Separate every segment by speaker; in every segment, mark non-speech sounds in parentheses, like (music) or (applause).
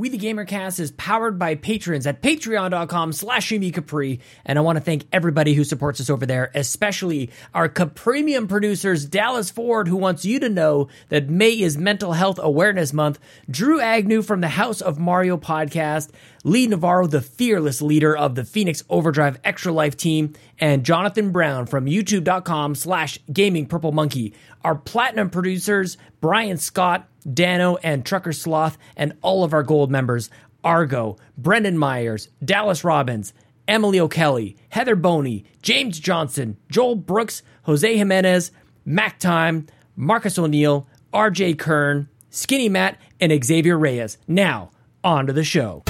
Speaker 1: We the Gamercast is powered by patrons at patreon.com slash Capri, and I want to thank everybody who supports us over there, especially our Capremium producers, Dallas Ford, who wants you to know that May is Mental Health Awareness Month, Drew Agnew from the House of Mario podcast, Lee Navarro, the fearless leader of the Phoenix Overdrive Extra Life team, and Jonathan Brown from youtube.com slash gaming purple monkey. Our platinum producers, Brian Scott, Dano, and Trucker Sloth, and all of our gold members, Argo, Brendan Myers, Dallas Robbins, Emily O'Kelly, Heather Boney, James Johnson, Joel Brooks, Jose Jimenez, Mac Time, Marcus O'Neill, RJ Kern, Skinny Matt, and Xavier Reyes. Now, on to the show.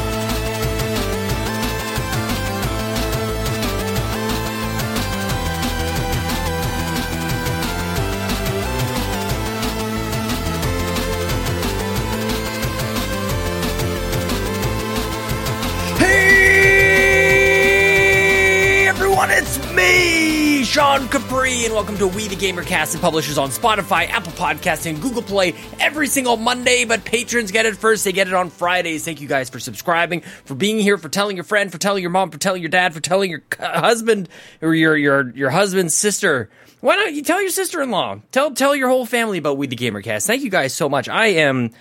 Speaker 1: Capri, and welcome to We the Gamercast and publishes on Spotify, Apple Podcasts, and Google Play every single Monday. But patrons get it first; they get it on Fridays. Thank you guys for subscribing, for being here, for telling your friend, for telling your mom, for telling your dad, for telling your husband or your your your husband's sister. Why don't you tell your sister-in-law? Tell tell your whole family about We the Gamercast. Thank you guys so much. I am.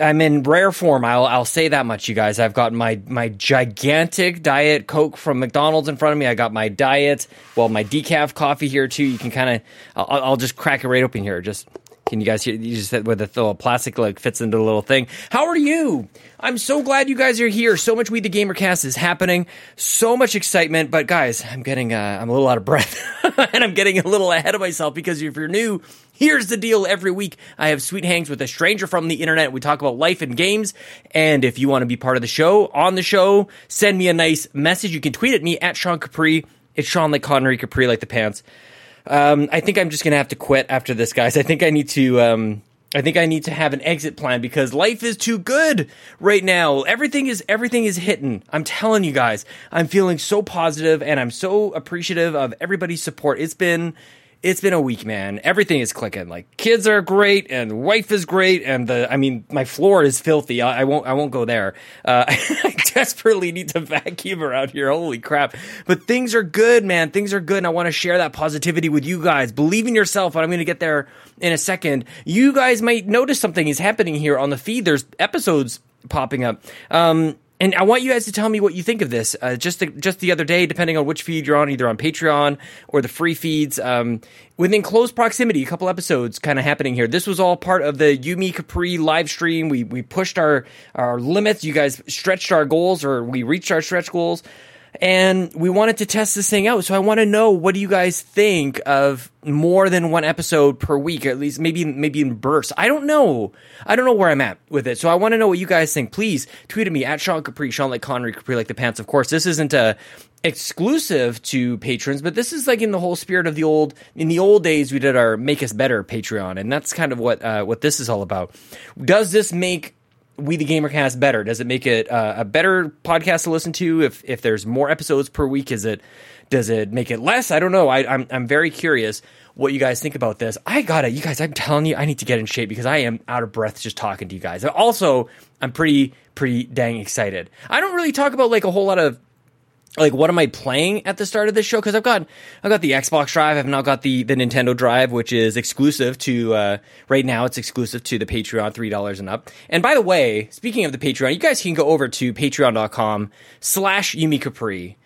Speaker 1: I'm in rare form. I'll I'll say that much, you guys. I've got my my gigantic diet Coke from McDonald's in front of me. I got my diet, well, my decaf coffee here too. You can kind of, I'll, I'll just crack it right open here. Just can you guys hear? You just said where the little plastic like fits into the little thing. How are you? I'm so glad you guys are here. So much We the Gamercast is happening. So much excitement. But guys, I'm getting uh, I'm a little out of breath, (laughs) and I'm getting a little ahead of myself because if you're new, here's the deal. Every week I have sweet hangs with a stranger from the internet. We talk about life and games. And if you want to be part of the show, on the show, send me a nice message. You can tweet at me at Sean Capri. It's Sean like Connery Capri like the pants. Um, I think I'm just gonna have to quit after this, guys. I think I need to. Um, I think I need to have an exit plan because life is too good right now. Everything is everything is hitting. I'm telling you guys, I'm feeling so positive and I'm so appreciative of everybody's support. It's been it's been a week, man. Everything is clicking. Like kids are great, and wife is great, and the I mean, my floor is filthy. I, I won't I won't go there. Uh, (laughs) I desperately need to (laughs) vacuum around here. Holy crap! But things are good, man. Things are good, and I want to share that positivity with you guys. Believe in yourself, I'm going to get there in a second. You guys might notice something is happening here on the feed. There's episodes popping up. Um, and I want you guys to tell me what you think of this. Uh, just the, just the other day, depending on which feed you're on, either on Patreon or the free feeds, um, within close proximity, a couple episodes kind of happening here. This was all part of the Yumi Capri live stream. We we pushed our our limits. You guys stretched our goals, or we reached our stretch goals and we wanted to test this thing out. So I want to know what do you guys think of more than one episode per week, at least maybe maybe in bursts. I don't know. I don't know where I'm at with it. So I want to know what you guys think. Please tweet at me at Sean Capri, Sean like Connery, Capri like the pants. Of course, this isn't a exclusive to patrons, but this is like in the whole spirit of the old. In the old days, we did our Make Us Better Patreon, and that's kind of what uh, what this is all about. Does this make we the gamercast better? Does it make it uh, a better podcast to listen to? If if there's more episodes per week is it does it make it less? I don't know. I, I'm, I'm very curious what you guys think about this. I gotta you guys i'm telling you i need to get in shape because i am out of breath just talking to you guys. Also i'm pretty pretty dang excited. I don't really talk about like a whole lot of like what am I playing at the start of this show? Because I've got I've got the Xbox Drive, I've now got the the Nintendo Drive, which is exclusive to uh, right now. It's exclusive to the Patreon, three dollars and up. And by the way, speaking of the Patreon, you guys can go over to Patreon.com/slash Yumi Capri.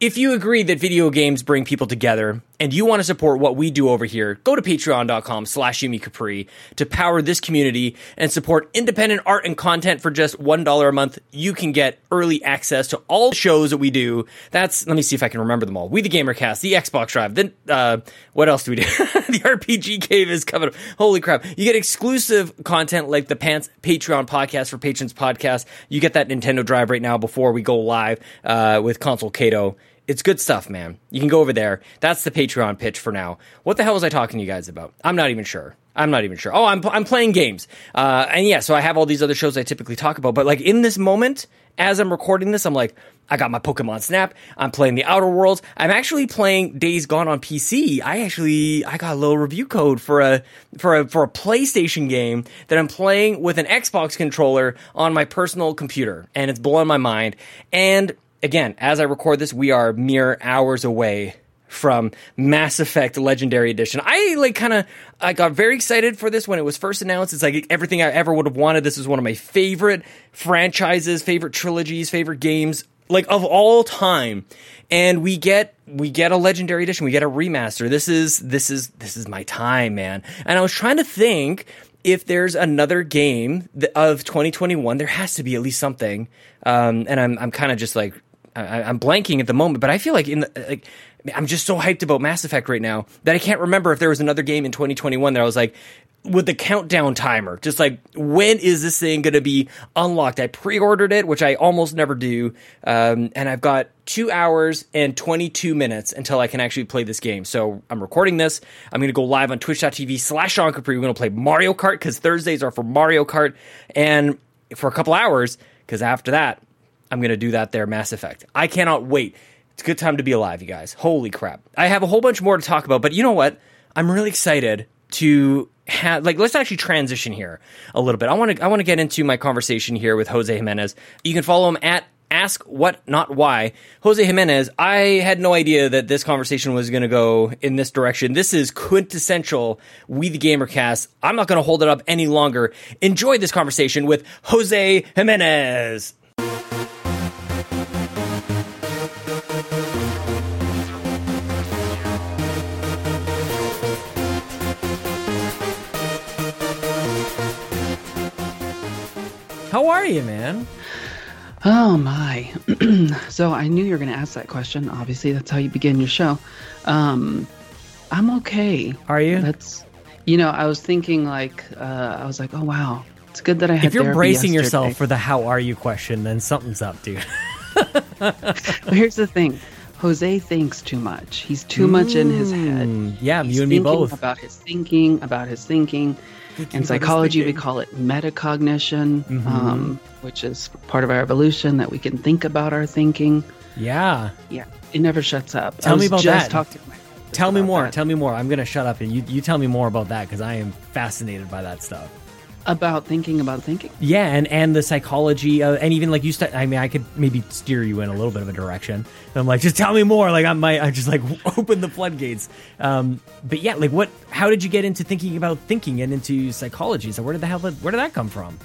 Speaker 1: If you agree that video games bring people together and you want to support what we do over here, go to patreon.com slash Yumi Capri to power this community and support independent art and content for just $1 a month. You can get early access to all shows that we do. That's, let me see if I can remember them all. We the Gamercast, the Xbox Drive, then, uh, what else do we do? (laughs) the RPG Cave is coming up. Holy crap. You get exclusive content like the Pants Patreon podcast for Patrons podcast. You get that Nintendo Drive right now before we go live, uh, with Console Cato it's good stuff, man. You can go over there. That's the Patreon pitch for now. What the hell was I talking to you guys about? I'm not even sure. I'm not even sure. Oh, I'm I'm playing games. Uh, and yeah, so I have all these other shows I typically talk about. But like in this moment, as I'm recording this, I'm like, I got my Pokemon Snap. I'm playing the Outer Worlds. I'm actually playing Days Gone on PC. I actually I got a little review code for a for a for a PlayStation game that I'm playing with an Xbox controller on my personal computer, and it's blowing my mind. And again, as I record this, we are mere hours away from Mass Effect Legendary Edition. I like kind of I got very excited for this when it was first announced. It's like everything I ever would have wanted. This is one of my favorite franchises, favorite trilogies, favorite games like of all time and we get we get a legendary edition we get a remaster this is this is this is my time man and i was trying to think if there's another game of 2021 there has to be at least something um, and i'm i'm kind of just like I, i'm blanking at the moment but i feel like in the like I'm just so hyped about Mass Effect right now that I can't remember if there was another game in 2021 that I was like, with the countdown timer, just like when is this thing going to be unlocked? I pre-ordered it, which I almost never do, um, and I've got two hours and 22 minutes until I can actually play this game. So I'm recording this. I'm going to go live on Twitch.tv slash Sean Capri. We're going to play Mario Kart because Thursdays are for Mario Kart, and for a couple hours because after that I'm going to do that there, Mass Effect. I cannot wait. It's a good time to be alive, you guys. Holy crap! I have a whole bunch more to talk about, but you know what? I'm really excited to have like let's actually transition here a little bit. I want to I want to get into my conversation here with Jose Jimenez. You can follow him at ask what not why jose jimenez i had no idea that this conversation was going to go in this direction this is quintessential we the gamercast i'm not going to hold it up any longer enjoy this conversation with jose jimenez How are you, man?
Speaker 2: Oh my. (clears throat) so I knew you were going to ask that question. Obviously, that's how you begin your show. Um, I'm okay.
Speaker 1: Are you?
Speaker 2: That's, you know, I was thinking like, uh, I was like, oh wow, it's good that I had.
Speaker 1: If you're bracing
Speaker 2: yesterday.
Speaker 1: yourself for the "How are you?" question, then something's up, dude.
Speaker 2: well, (laughs) here's the thing. Jose thinks too much. He's too mm, much in his head.
Speaker 1: Mm, yeah,
Speaker 2: He's
Speaker 1: you and me both.
Speaker 2: About his thinking, about his thinking. In psychology, we call it metacognition, mm-hmm. um, which is part of our evolution that we can think about our thinking.
Speaker 1: Yeah.
Speaker 2: Yeah. It never shuts up.
Speaker 1: Tell me about that.
Speaker 2: my
Speaker 1: tell me more. That. Tell me more. I'm going to shut up and you, you tell me more about that because I am fascinated by that stuff
Speaker 2: about thinking about thinking.
Speaker 1: Yeah, and and the psychology, of, and even like you. St- I mean, I could maybe steer you in a little bit of a direction. And I'm like, just tell me more. Like I'm, my, I just like (laughs) open the floodgates. Um, but yeah, like what? How did you get into thinking about thinking and into psychology? So where did the hell? Where did that come from?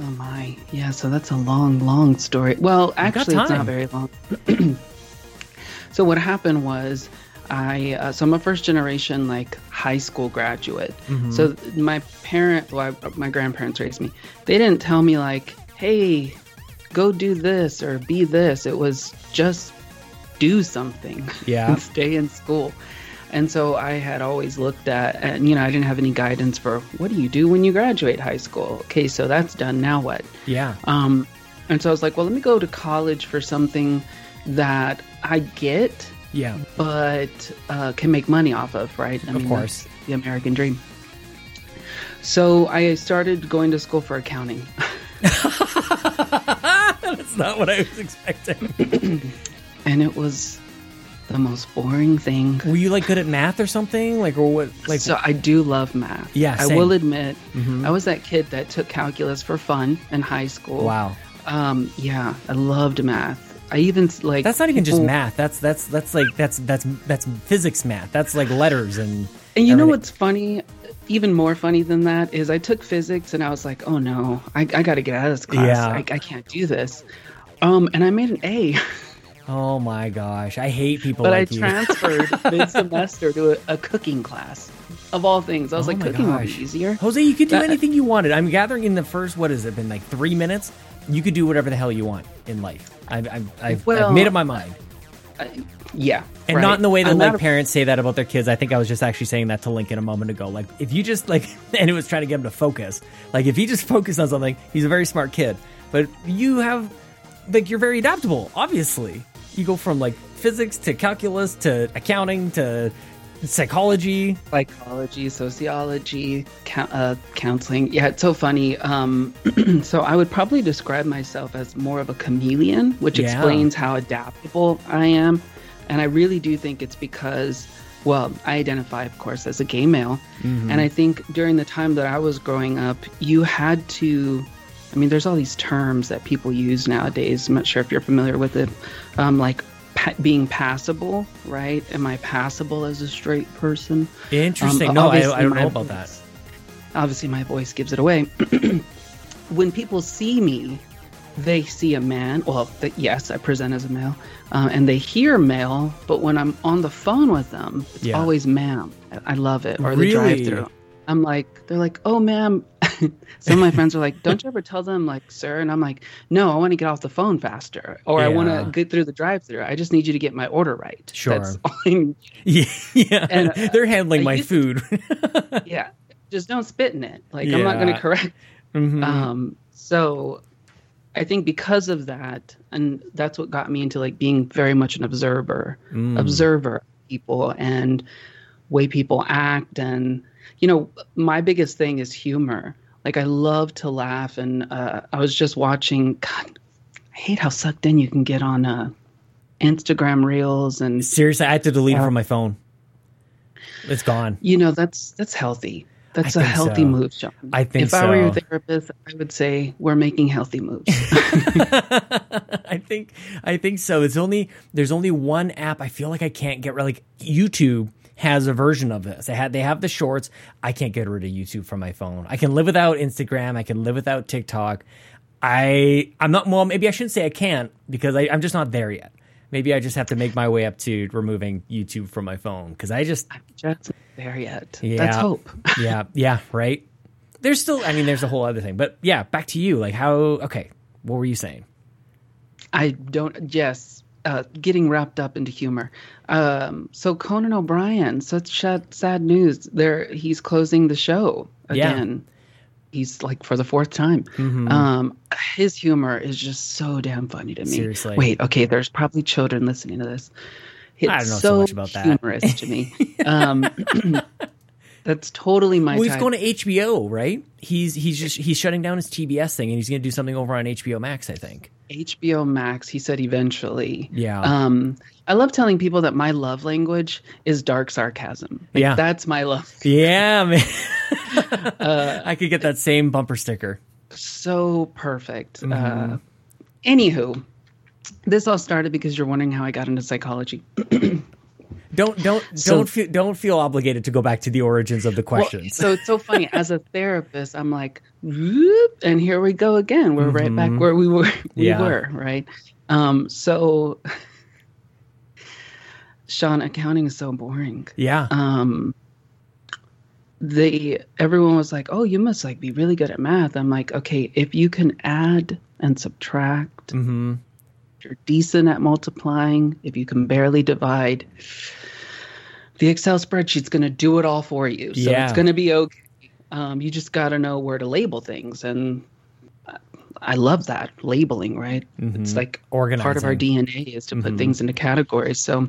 Speaker 2: Oh my, yeah. So that's a long, long story. Well, actually, it's not very long. (clears throat) so what happened was I uh, so I'm a first generation like high school graduate. Mm-hmm. So my parent, well, I, my grandparents raised me. They didn't tell me like, "Hey, go do this or be this." It was just do something. (laughs)
Speaker 1: Yeah.
Speaker 2: stay in school. And so I had always looked at, and you know, I didn't have any guidance for what do you do when you graduate high school. Okay, so that's done. Now what?
Speaker 1: Yeah.
Speaker 2: Um, and so I was like, well, let me go to college for something that I get
Speaker 1: yeah.
Speaker 2: But uh, can make money off of, right?
Speaker 1: I of mean, course.
Speaker 2: the American dream. So I started going to school for accounting. (laughs)
Speaker 1: That's not what I was expecting. (clears throat)
Speaker 2: and it was the most boring thing.
Speaker 1: Were you like good at math or something? Like or what like
Speaker 2: So I do love math.
Speaker 1: Yeah,
Speaker 2: same. I will admit mm-hmm. I was that kid that took calculus for fun in high school.
Speaker 1: Wow.
Speaker 2: Um yeah, I loved math. I even like
Speaker 1: that's not even people, just math. That's that's that's like that's that's that's physics math. That's like letters and.
Speaker 2: And you everything. know what's funny? Even more funny than that is I took physics and I was like, oh no, I, I got to get out of this class. Yeah. I, I can't do this. Um, and I made an A. (laughs)
Speaker 1: Oh my gosh, I hate people.
Speaker 2: But
Speaker 1: like
Speaker 2: I transferred (laughs) mid semester to a, a, cooking class. Of all things, I was oh like, cooking gosh. would be easier.
Speaker 1: Jose, you could do that, anything you wanted. I'm gathering in the first what has it been like three minutes? You could do whatever the hell you want in life. I've, I've, I've, well, I've made up my mind.
Speaker 2: Yeah.
Speaker 1: And right. not in the way that I'm like a- parents say that about their kids. I think I was just actually saying that to Lincoln a moment ago. Like if you just like, (laughs) and it was trying to get him to focus. Like if he just (laughs) focused on something, he's a very smart kid. But you have, like, you're very adaptable. Obviously, you go from like physics to calculus to accounting to psychology,
Speaker 2: psychology, sociology, uh, counseling. Yeah, it's so funny. Um, (clears throat) so I would probably describe myself as more of a chameleon, which yeah. explains how adaptable I am. And I really do think it's because, well, I identify, of course, as a gay male. Mm-hmm. And I think during the time that I was growing up, you had to. I mean, there's all these terms that people use nowadays. I'm not sure if you're familiar with it, um, like pa- being passable, right? Am I passable as a straight person?
Speaker 1: Interesting. Um, no, I, I, don't know about that.
Speaker 2: Obviously, my voice gives it away. (clears throat) when people see me, they see a man. Well, the, yes, I present as a male, uh, and they hear male. But when I'm on the phone with them, it's yeah. always ma'am. I love it. Or really? the drive-through. I'm like, they're like, oh, ma'am. (laughs) Some of my friends are like, don't you ever tell them, like, sir? And I'm like, no, I want to get off the phone faster, or yeah. I want to get through the drive-through. I just need you to get my order right.
Speaker 1: Sure. That's all I need. Yeah, (laughs) yeah. And, uh, they're handling my food.
Speaker 2: To, (laughs) yeah, just don't spit in it. Like, yeah. I'm not going to correct. Mm-hmm. Um, so I think because of that, and that's what got me into like being very much an observer, mm. observer people and way people act and you know, my biggest thing is humor. Like I love to laugh, and uh, I was just watching. God, I hate how sucked in you can get on uh, Instagram Reels and.
Speaker 1: Seriously, I had to delete uh, it from my phone. It's gone.
Speaker 2: You know that's that's healthy. That's a healthy so. move, Sean.
Speaker 1: I think
Speaker 2: if
Speaker 1: so.
Speaker 2: I were your therapist, I would say we're making healthy moves. (laughs)
Speaker 1: I think I think so. It's only there's only one app I feel like I can't get like YouTube has a version of this. They had they have the shorts. I can't get rid of YouTube from my phone. I can live without Instagram. I can live without TikTok. I I'm not well. Maybe I shouldn't say I can't because I, I'm just not there yet. Maybe I just have to make my way up to removing YouTube from my phone because I just
Speaker 2: I'm just there yet. Yeah, that's hope. (laughs)
Speaker 1: yeah, yeah, right. There's still. I mean, there's a whole other thing, but yeah. Back to you. Like how? Okay, what were you saying?
Speaker 2: I don't. Yes, uh, getting wrapped up into humor. Um, so Conan O'Brien, such sad news. There, he's closing the show again. Yeah. He's like for the fourth time. Mm-hmm. Um, his humor is just so damn funny to me.
Speaker 1: Seriously.
Speaker 2: Wait, okay. There's probably children listening to this.
Speaker 1: It's I don't know so, so much about that.
Speaker 2: Humorous to me. (laughs) Um, (clears throat) (laughs) That's totally my.
Speaker 1: Well, he's
Speaker 2: type.
Speaker 1: going to HBO, right? He's he's just he's shutting down his TBS thing, and he's going to do something over on HBO Max, I think.
Speaker 2: HBO Max. He said eventually.
Speaker 1: Yeah.
Speaker 2: Um, I love telling people that my love language is dark sarcasm. Like,
Speaker 1: yeah,
Speaker 2: that's my love. (laughs)
Speaker 1: Yeah, man. (laughs) uh, I could get that same bumper sticker.
Speaker 2: So perfect. Mm-hmm. Uh, anywho, this all started because you're wondering how I got into psychology. (clears throat)
Speaker 1: Don't don't so, don't feel don't feel obligated to go back to the origins of the questions.
Speaker 2: Well, so it's so funny. (laughs) As a therapist, I'm like, and here we go again. We're mm-hmm. right back mm-hmm. where we were. (laughs) We yeah. were right. Um, so, (laughs) Sean, accounting is so boring.
Speaker 1: Yeah.
Speaker 2: Um, they everyone was like, "Oh, you must like be really good at math." I'm like, "Okay, if you can add and subtract."
Speaker 1: Mm-hmm
Speaker 2: you're decent at multiplying, if you can barely divide, the Excel spreadsheet's going to do it all for you. So yeah. it's going to be okay. Um, you just got to know where to label things. And I love that labeling, right? Mm-hmm. It's like
Speaker 1: Organizing.
Speaker 2: part of our DNA is to put mm-hmm. things into categories. So,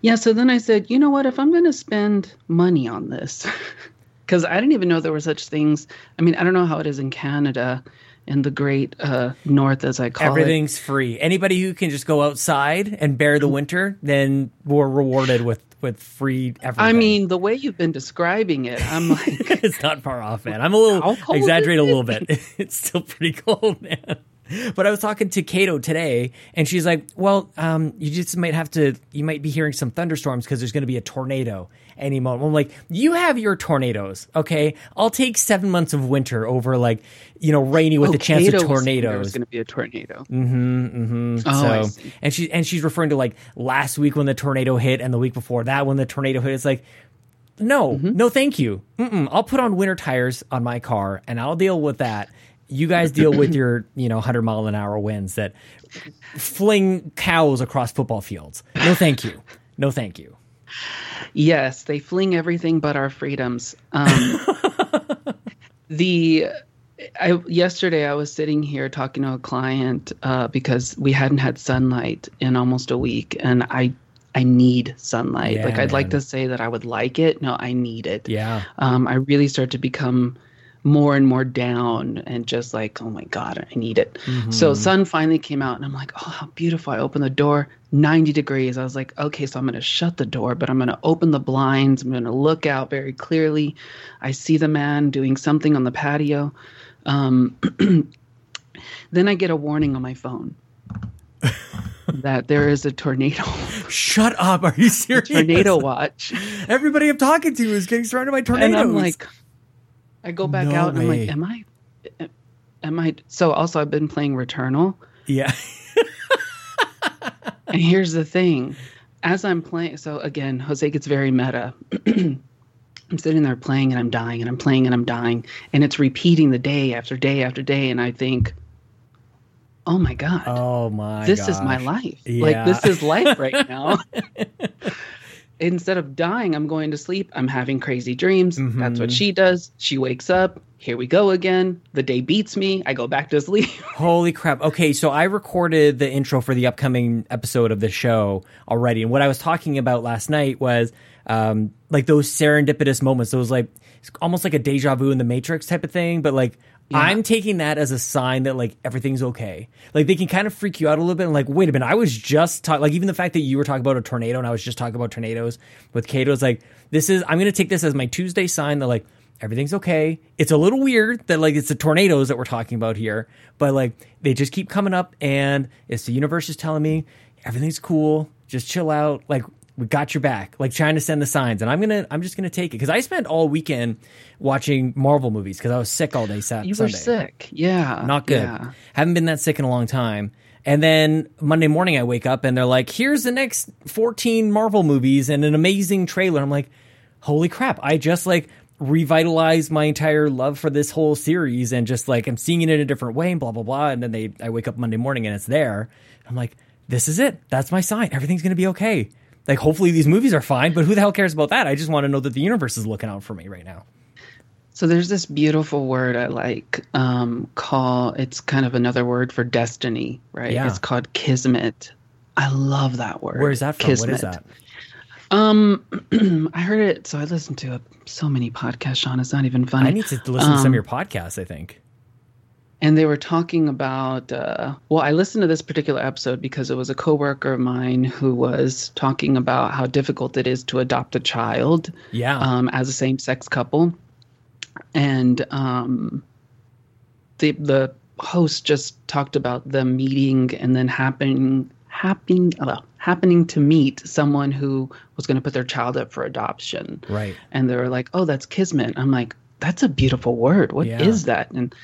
Speaker 2: yeah, so then I said, you know what? If I'm going to spend money on this, (laughs) because I didn't even know there were such things. I mean, I don't know how it is in Canada in the great uh, north, as I call
Speaker 1: Everything's it. Everything's free. Anybody who can just go outside and bear the winter, then we're rewarded with with free everything. I
Speaker 2: mean, the way you've been describing it, I'm like, (laughs)
Speaker 1: it's not far off, man. I'm a little exaggerate a little bit. (laughs) it's still pretty cold, man. But I was talking to Kato today, and she's like, "Well, um, you just might have to. You might be hearing some thunderstorms because there's going to be a tornado any moment." I'm like, "You have your tornadoes, okay? I'll take seven months of winter over like, you know, rainy with oh, a chance Kato of tornadoes. There's
Speaker 2: going to be a tornado.
Speaker 1: Mm-hmm. Mm-hmm. Oh, so, and she and she's referring to like last week when the tornado hit, and the week before that when the tornado hit. It's like, no, mm-hmm. no, thank you. Mm-mm. I'll put on winter tires on my car, and I'll deal with that." you guys deal with your (laughs) you know 100 mile an hour winds that fling cows across football fields no thank you no thank you
Speaker 2: yes they fling everything but our freedoms um, (laughs) the I, yesterday I was sitting here talking to a client uh, because we hadn't had sunlight in almost a week, and I I need sunlight. Yeah, like I'd man. like to say that I would like it. No, I need it.
Speaker 1: Yeah.
Speaker 2: Um, I really start to become more and more down and just like, oh my God, I need it. Mm-hmm. So sun finally came out and I'm like, oh, how beautiful. I opened the door, 90 degrees. I was like, okay, so I'm going to shut the door, but I'm going to open the blinds. I'm going to look out very clearly. I see the man doing something on the patio. Um, (clears throat) then I get a warning on my phone (laughs) that there is a tornado.
Speaker 1: Shut up! Are you (laughs) serious?
Speaker 2: tornado watch.
Speaker 1: Everybody I'm talking to is getting surrounded by tornadoes. And
Speaker 2: I'm like, I go back no out and way. I'm like, am I? Am I? So also, I've been playing Returnal.
Speaker 1: Yeah. (laughs)
Speaker 2: and here's the thing, as I'm playing, so again, Jose gets very meta. (clears throat) I'm sitting there playing and I'm dying and I'm playing and I'm dying and it's repeating the day after day after day and I think oh my god
Speaker 1: oh my
Speaker 2: this gosh. is my life yeah. like this is life right (laughs) now (laughs) instead of dying i'm going to sleep. I'm having crazy dreams. Mm-hmm. that's what she does. She wakes up. Here we go again. The day beats me. I go back to sleep. (laughs)
Speaker 1: Holy crap. Okay so i recorded the intro for the upcoming episode of the show already. And what i was talking about last night was um, like those serendipitous moments. Those like almost like a deja vu in the matrix type of thing but like yeah. I'm taking that as a sign that like everything's okay. Like they can kind of freak you out a little bit and like, wait a minute, I was just talking like even the fact that you were talking about a tornado and I was just talking about tornadoes with Kato's like, this is I'm gonna take this as my Tuesday sign that like everything's okay. It's a little weird that like it's the tornadoes that we're talking about here, but like they just keep coming up and it's the universe is telling me everything's cool. Just chill out. Like we got your back like trying to send the signs. And i'm gonna i'm just gonna take it. Because i spent all weekend watching marvel movies because i was sick all day Saturday.
Speaker 2: you were sick. Yeah.
Speaker 1: Not good.
Speaker 2: Yeah.
Speaker 1: haven't been that sick in a long time. And then monday morning i wake up and they're like here's the next 14 marvel movies and an amazing trailer. I'm like holy crap. I just like revitalized my entire love for this whole series and just like i'm seeing it in a different way and blah blah blah. And then they i wake up monday morning and it's there. I'm like this is it. That's my sign. Everything's gonna be okay like, hopefully these movies are fine, but who the hell cares about that? I just want to know that the universe is looking out for me right now.
Speaker 2: So there's this beautiful word I like um, call it's kind of another word for destiny, right? Yeah. It's called kismet. I love that word.
Speaker 1: Where is that from? Kismet. What is that?
Speaker 2: Um, (clears throat) I heard it. So I listened to so many podcasts. Sean, it's not even funny.
Speaker 1: I need to listen um, to some of um, your podcasts. I think
Speaker 2: and they were talking about uh, well i listened to this particular episode because it was a coworker of mine who was talking about how difficult it is to adopt a child
Speaker 1: yeah.
Speaker 2: um, as a same-sex couple. And um, the the host just talked about them meeting and then happening happening well, happening to meet someone who was going to put their child up for adoption.
Speaker 1: Right.
Speaker 2: And they were like oh that's kismet. I'm like that's a beautiful word. What yeah. is that? And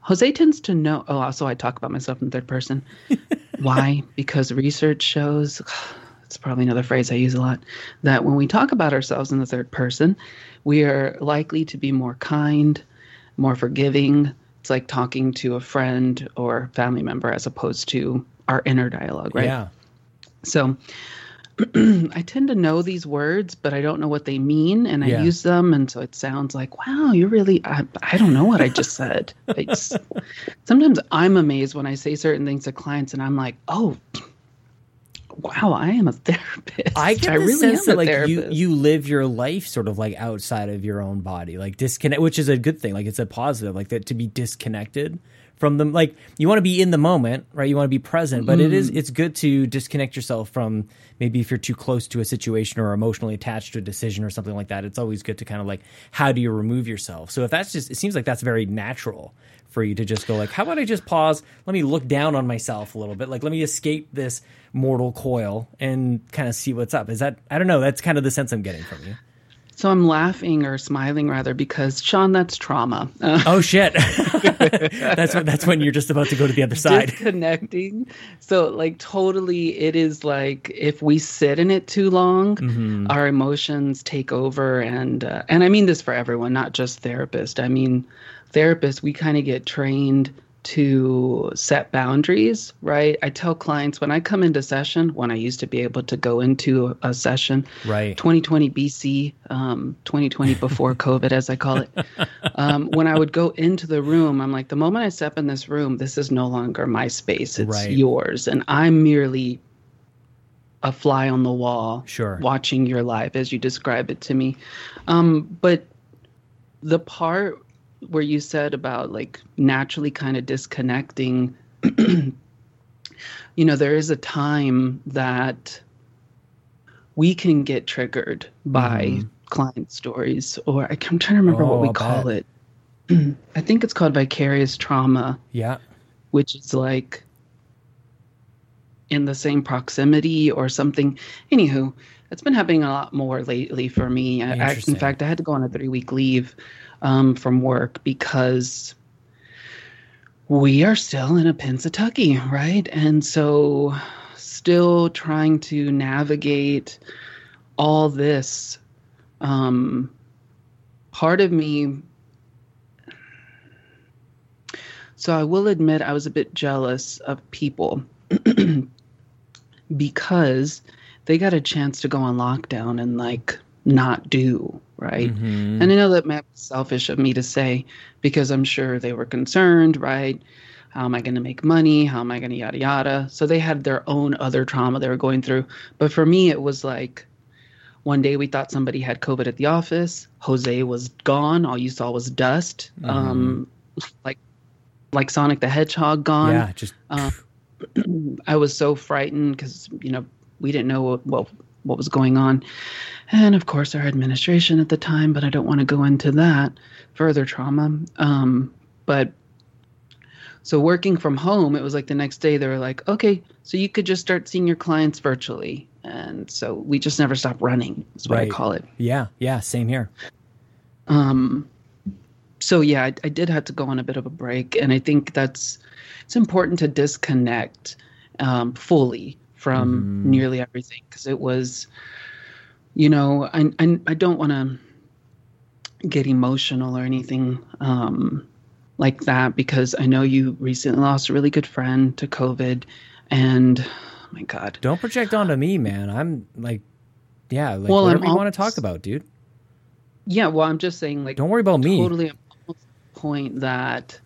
Speaker 2: Jose tends to know. Oh, also, I talk about myself in third person. (laughs) Why? Because research shows, (sighs) it's probably another phrase I use a lot, that when we talk about ourselves in the third person, we are likely to be more kind, more forgiving. It's like talking to a friend or family member as opposed to our inner dialogue, right?
Speaker 1: Yeah.
Speaker 2: So, (clears throat) I tend to know these words, but I don't know what they mean, and I yeah. use them, and so it sounds like, "Wow, you're really." I, I don't know what I just said. (laughs) It's, sometimes I'm amazed when I say certain things to clients, and I'm like, "Oh, wow, I am a (laughs) therapist."
Speaker 1: I get I the really sense that like you you live your life sort of like outside of your own body, like disconnect, which is a good thing. Like it's a positive, like that to be disconnected from them like you want to be in the moment right? You want to be present but mm. it is mm. it's good to disconnect yourself from maybe if you're too close to a situation or emotionally attached to a decision or something like that it's always good to kind of like how do you remove yourself? So if that's just it seems like that's very natural for you to just go like how about i just pause? Let me look down on myself a little bit. Like let me escape this mortal coil and kind of see what's up. Is that i don't know that's kind of the sense i'm getting from you
Speaker 2: so I'm laughing or smiling rather because Sean, that's trauma.
Speaker 1: Uh, oh shit! (laughs) that's when, that's when you're just about to go to the other side.
Speaker 2: Connecting. So like totally, it is like if we sit in it too long, mm-hmm. our emotions take over, and uh, and I mean this for everyone, not just therapists. I mean, therapists, we kind of get trained to set boundaries, right? I tell clients when I come into session, when I used to be able to go into a session,
Speaker 1: right?
Speaker 2: 2020 BC, um, 2020 (laughs) before COVID, as I call it. Um, when I would go into the room, I'm like, the moment I step in this room, this is no longer my space; it's right. yours, and I'm merely a fly on the wall.
Speaker 1: Sure.
Speaker 2: Watching your life as you describe it to me. Um, but the part where you said about like naturally kind of disconnecting, (clears throat) you know, there is a time that we can get triggered by mm. client stories, or I'm trying to remember oh, what we call it. (clears throat) I think it's called vicarious trauma.
Speaker 1: Yeah.
Speaker 2: Which is like in the same proximity or something. Anywho, it's been happening a lot more lately for me. I, I, in fact, I had to go on a three week leave um, from work because we are still in a Pennsatucky, right? And so, still trying to navigate all this. Um, part of me so I will admit I was a bit jealous of people (clears throat) because they got a chance to go on lockdown and like not do right? Mm-hmm. and i know that might be selfish of me to say because i'm sure they were concerned right? How am i going to make money? How am i going to yada yada? So they had their own other trauma they were going through. But for me it was like one day we thought somebody had covid at the office. Jose was gone. All you saw was dust. Mm-hmm. um like like sonic the hedgehog gone.
Speaker 1: Yeah just um, (clears throat)
Speaker 2: I was so frightened because you know we didn't know what, what what was going on, and of course our administration at the time. But I don't want to go into that further trauma. Um, but so working from home, it was like the next day they were like, okay, so you could just start seeing your clients virtually, and so we just never stopped running. Is what right. I call it.
Speaker 1: Yeah, yeah, same here.
Speaker 2: Um, so yeah, I, I did have to go on a bit of a break, and I think that's it's important to disconnect um, fully from mm. nearly everything because it was, you know, I I, I don't want to get emotional or anything um, like that because I know you recently lost a really good friend to COVID, and oh my God,
Speaker 1: don't project onto me, man. I'm like, yeah, like well, whatever I'm you want to talk about, dude.
Speaker 2: Yeah, well, I'm just saying, like,
Speaker 1: don't worry about
Speaker 2: totally
Speaker 1: me.
Speaker 2: Totally, point that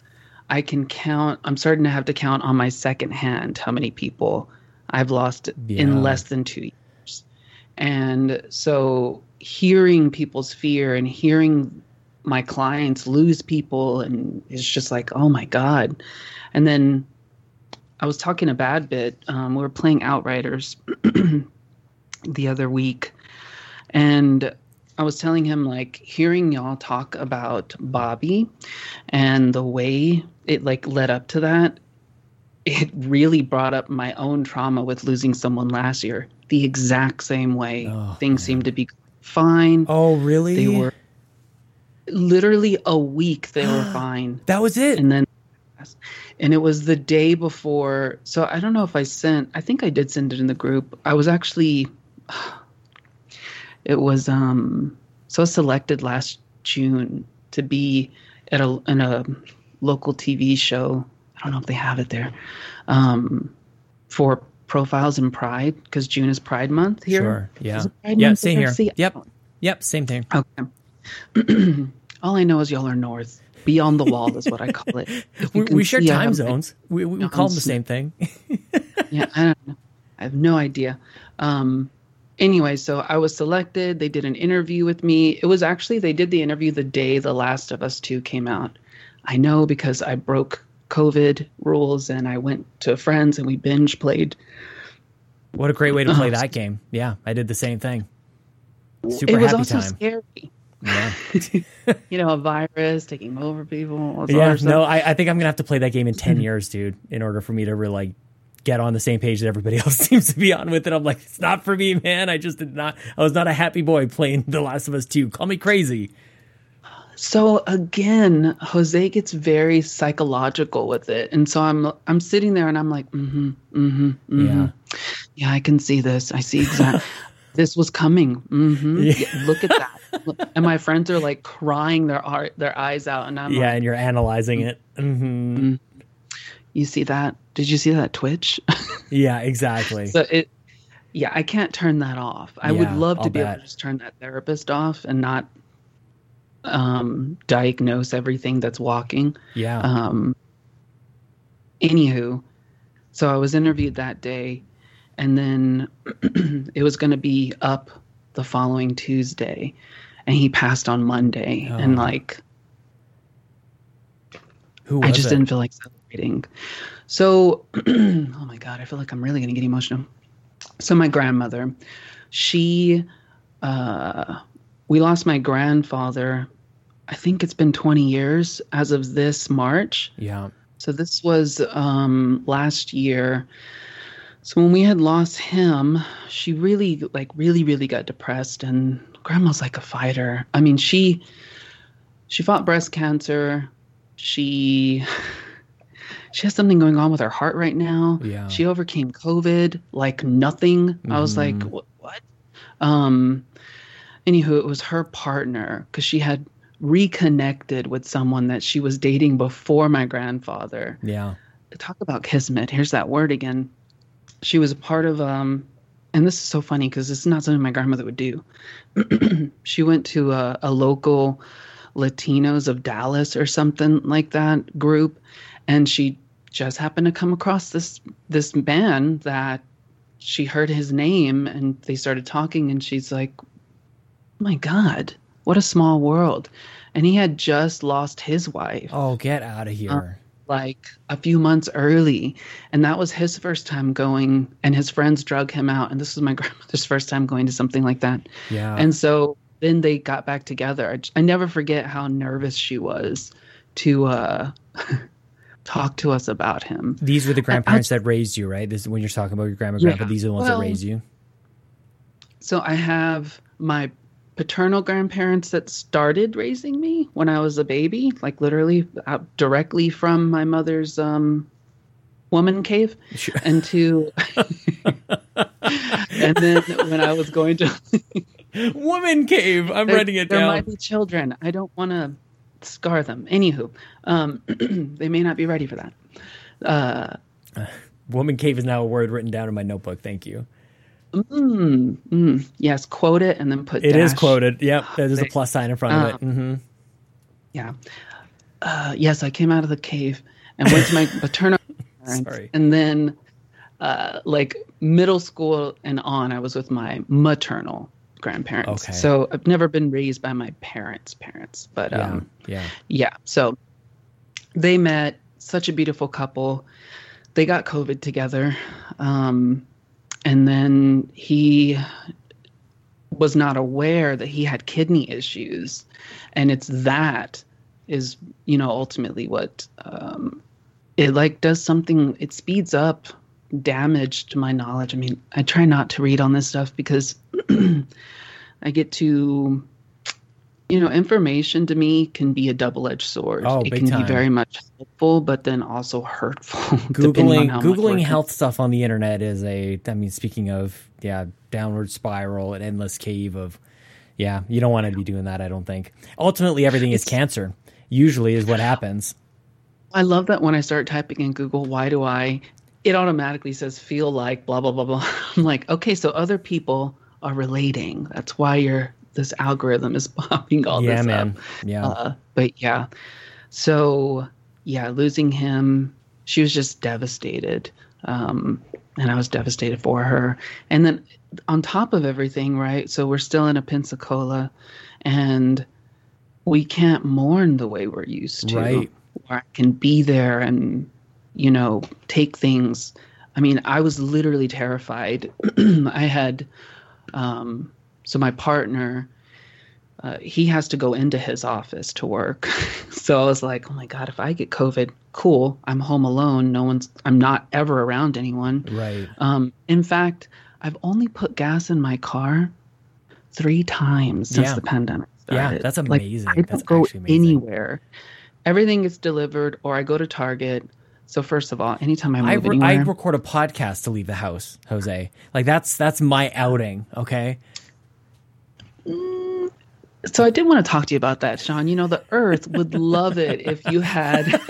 Speaker 2: I can count. I'm starting to have to count on my second hand how many people I've lost yeah. in less than two years. And so hearing people's fear and hearing my clients lose people and it's just like, oh my God. And then I was talking a bad bit. Um, we were playing Outriders (clears throat) the other week. And I was telling him like hearing y'all talk about Bobby and the way it like led up to that, it really brought up my own trauma with losing someone last year. The exact same way. Oh, Things man. seemed to be fine.
Speaker 1: Oh, really?
Speaker 2: They were literally a week they were (gasps) fine.
Speaker 1: That was it.
Speaker 2: And then and it was the day before. So I don't know if I sent I think I did send it in the group. I was actually (sighs) it was um so selected last June to be at a in a local TV show. I don't know if they have it there. Um, for profiles in Pride because June is Pride Month here.
Speaker 1: Sure. Yeah. Yeah. Same here. See, yep. Yep. Same thing.
Speaker 2: Okay. (clears throat) All I know is y'all are north. Beyond the wall is what I call it. (laughs)
Speaker 1: we, we share time zones. We, we, we call them the same thing. (laughs)
Speaker 2: yeah, (laughs) I don't know. I have no idea. Um, anyway, so I was selected. They did an interview with me. It was actually, they did the interview the day The Last of Us 2 came out. I know because I broke COVID rules and I went to friends and we binge played.
Speaker 1: What a great way to play uh, that game. Yeah, I did the same thing. Super
Speaker 2: it was
Speaker 1: happy
Speaker 2: also
Speaker 1: time.
Speaker 2: scary.
Speaker 1: Yeah. (laughs)
Speaker 2: you know, a virus taking over people.
Speaker 1: Yeah, no, I, I, think I'm gonna have to play that game in ten years, dude, in order for me to really like get on the same page that everybody (laughs) else seems to be on with it. I'm like, it's not for me, man. I just did not. I was not a happy boy playing The Last of Us Two. Call me crazy.
Speaker 2: So again, Jose gets very psychological with it, and so I'm I'm sitting there and I'm like, mm-hmm, mm-hmm, mm-hmm. yeah, yeah, I can see this. I see exactly. (laughs) this was coming. Mm-hmm. Yeah. Yeah, look at that. and my friends are like crying their art, their eyes out, and I'm
Speaker 1: yeah,
Speaker 2: like,
Speaker 1: and you're analyzing it. Mm-hmm. mm-hmm.
Speaker 2: You see that? Did you see that Twitch? (laughs)
Speaker 1: yeah, exactly.
Speaker 2: so it, yeah, I can't turn that off. I yeah, would love to I'll be bet. able to just turn that therapist off and not um, diagnose everything that's walking.
Speaker 1: Yeah.
Speaker 2: Um, anywho, so I was interviewed that day, and then (clears throat) it was going to be up the following Tuesday, and he passed on Monday, oh. and like, who I just it? didn't feel like celebrating. So, (clears throat) oh my god, I feel like I'm really going to get emotional. So my grandmother, she, uh, we lost my grandfather. I think it's been 20 years as of this March.
Speaker 1: Yeah.
Speaker 2: So this was um, last year. So when we had lost him, she really, like, really, really got depressed. And grandma's like a fighter. I mean, she she fought breast cancer. She (laughs) she has something going on with her heart right now.
Speaker 1: Yeah.
Speaker 2: She overcame COVID like nothing. Mm-hmm. I was like, mm-hmm. what? what? Um. Anywho, it was her partner because she had reconnected with someone that she was dating before my grandfather.
Speaker 1: Yeah.
Speaker 2: Talk about kismet. Here's that word again. She was a part of um and this is so funny because this is not something my grandmother would do. (clears throat) she went to a, a local Latinos of Dallas or something like that group, and she just happened to come across this this man that she heard his name and they started talking and she's like my god what a small world. And he had just lost his wife.
Speaker 1: Oh, get out of here.
Speaker 2: Uh, like a few months early. And that was his first time going, and his friends drug him out. And this was my (laughs) grandmother's first time going to something like that.
Speaker 1: Yeah.
Speaker 2: And so then they got back together. I, I never forget how nervous she was to uh, (laughs) talk to us about him.
Speaker 1: These were the grandparents I, that raised you, right? This is when you're talking about your grandma, yeah, grandpa. These are the ones well, that raised you.
Speaker 2: So I have my paternal grandparents that started raising me when I was a baby, like literally out directly from my mother's um, woman cave, sure. and to, (laughs) and then when I was going to (laughs)
Speaker 1: woman cave, I'm there, writing it
Speaker 2: there
Speaker 1: down.
Speaker 2: There might be children. I don't want to scar them. Anywho, um, (clears throat) they may not be ready for that. Uh, (sighs)
Speaker 1: woman cave is now a word written down in my notebook. Thank you.
Speaker 2: Mm, mm, yes, quote it and then put.
Speaker 1: It dash. is quoted. Yep, there's a plus sign in front of it. Um, mm-hmm.
Speaker 2: Yeah. Uh, yes, I came out of the cave and went to my (laughs) paternal parents, Sorry. and then, uh, like middle school and on, I was with my maternal grandparents. Okay. So I've never been raised by my parents' parents, but
Speaker 1: yeah,
Speaker 2: um,
Speaker 1: yeah,
Speaker 2: yeah. So they met, such a beautiful couple. They got COVID together. Um, and then he was not aware that he had kidney issues. And it's that is you know ultimately what um, it like does something it speeds up damage to my knowledge. I mean i try not to read on this stuff because (clears throat) i get to you know, information to me can be a double-edged sword.
Speaker 1: Oh,
Speaker 2: it can
Speaker 1: time.
Speaker 2: be very much helpful, but then also hurtful. (laughs)
Speaker 1: Googling Googling health stuff on the internet is a. I mean, speaking of yeah, downward spiral, an endless cave of. Yeah, you don't want to be doing that. I don't think. Ultimately, everything is cancer. Usually, is what happens.
Speaker 2: I love that when I start typing in Google, why do I? It automatically says feel like blah blah blah blah. (laughs) I'm like, okay, so other people are relating. That's why you're this algorithm is (laughs) popping all
Speaker 1: yeah,
Speaker 2: this
Speaker 1: man.
Speaker 2: up.
Speaker 1: Yeah,
Speaker 2: uh, but yeah, so yeah, losing him, she was just devastated, um, and I was devastated for her. And then on top of everything, right? So we're still in a Pensacola, and we can't mourn the way we're used to.
Speaker 1: Right.
Speaker 2: Where I can be there and you know take things. I mean, I was literally terrified. (clears throat) I had um, so my partner, uh, he has to go into his office to work. (laughs) so I was like, oh my god, if I get COVID, cool. I'm home alone. No one's. I'm not ever around anyone.
Speaker 1: Right.
Speaker 2: Um. In fact, I've only put gas in my car three times since yeah. the pandemic started.
Speaker 1: Yeah, that's amazing.
Speaker 2: Like, I don't
Speaker 1: that's
Speaker 2: go anywhere. Everything is delivered, or I go to Target. So first of all, anytime I move I, re- anywhere, I
Speaker 1: record a podcast to leave the house, Jose. Like that's that's my outing. Okay.
Speaker 2: So I did want to talk to you about that, Sean. You know, the Earth would love it if you had (laughs)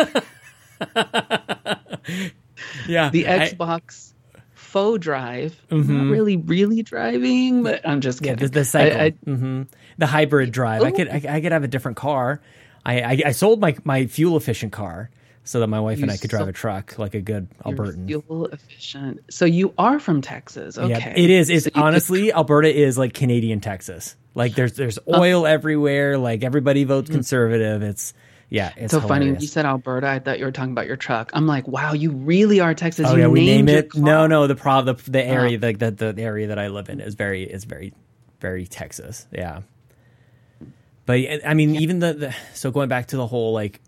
Speaker 1: yeah
Speaker 2: the Xbox I, faux drive. Mm-hmm. Not really, really driving, but I'm just kidding.
Speaker 1: Yeah, the, the cycle, I, I, mm-hmm. the hybrid drive. I could, I, I, could have a different car. I, I, sold my my fuel efficient car so that my wife you and I could drive so, a truck like a good Albertan.
Speaker 2: Fuel efficient. So you are from Texas, okay? Yeah,
Speaker 1: it is. It's so honestly could... Alberta is like Canadian Texas. Like there's there's oil uh, everywhere. Like everybody votes mm-hmm. conservative. It's yeah, it's
Speaker 2: so hilarious. funny. When you said Alberta, I thought you were talking about your truck. I'm like, wow, you really are Texas.
Speaker 1: Oh
Speaker 2: you
Speaker 1: yeah, we name it. No, no, the pro the, the area oh. the, the the area that I live in is very is very very Texas. Yeah. But I mean, yeah. even the, the so going back to the whole like,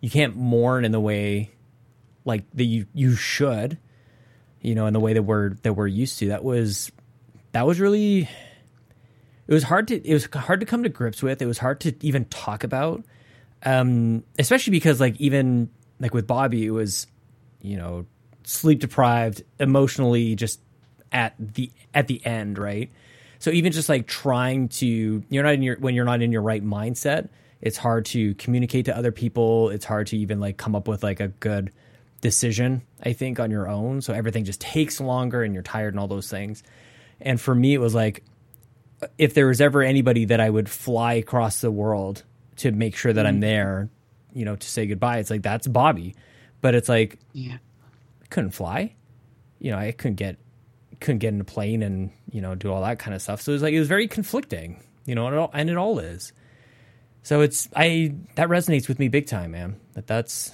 Speaker 1: you can't mourn in the way, like that you you should, you know, in the way that we're that we're used to. That was that was really it was hard to it was hard to come to grips with. It was hard to even talk about um, especially because like even like with Bobby, it was you know sleep deprived, emotionally just at the at the end, right? So even just like trying to you're not in your when you're not in your right mindset, it's hard to communicate to other people. It's hard to even like come up with like a good decision, I think, on your own. So everything just takes longer and you're tired and all those things. And for me, it was like if there was ever anybody that I would fly across the world to make sure that mm-hmm. I'm there, you know, to say goodbye. It's like that's Bobby, but it's like
Speaker 2: yeah,
Speaker 1: I couldn't fly. You know, I couldn't get couldn't get in a plane and you know do all that kind of stuff. So it was like it was very conflicting, you know, and it all, and it all is. So it's I that resonates with me big time, man. That that's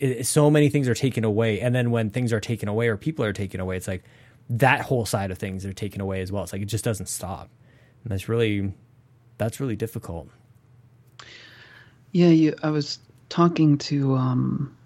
Speaker 1: it, so many things are taken away, and then when things are taken away or people are taken away, it's like that whole side of things are taken away as well. It's like it just doesn't stop, and that's really that's really difficult.
Speaker 2: Yeah, you, I was talking to. Um,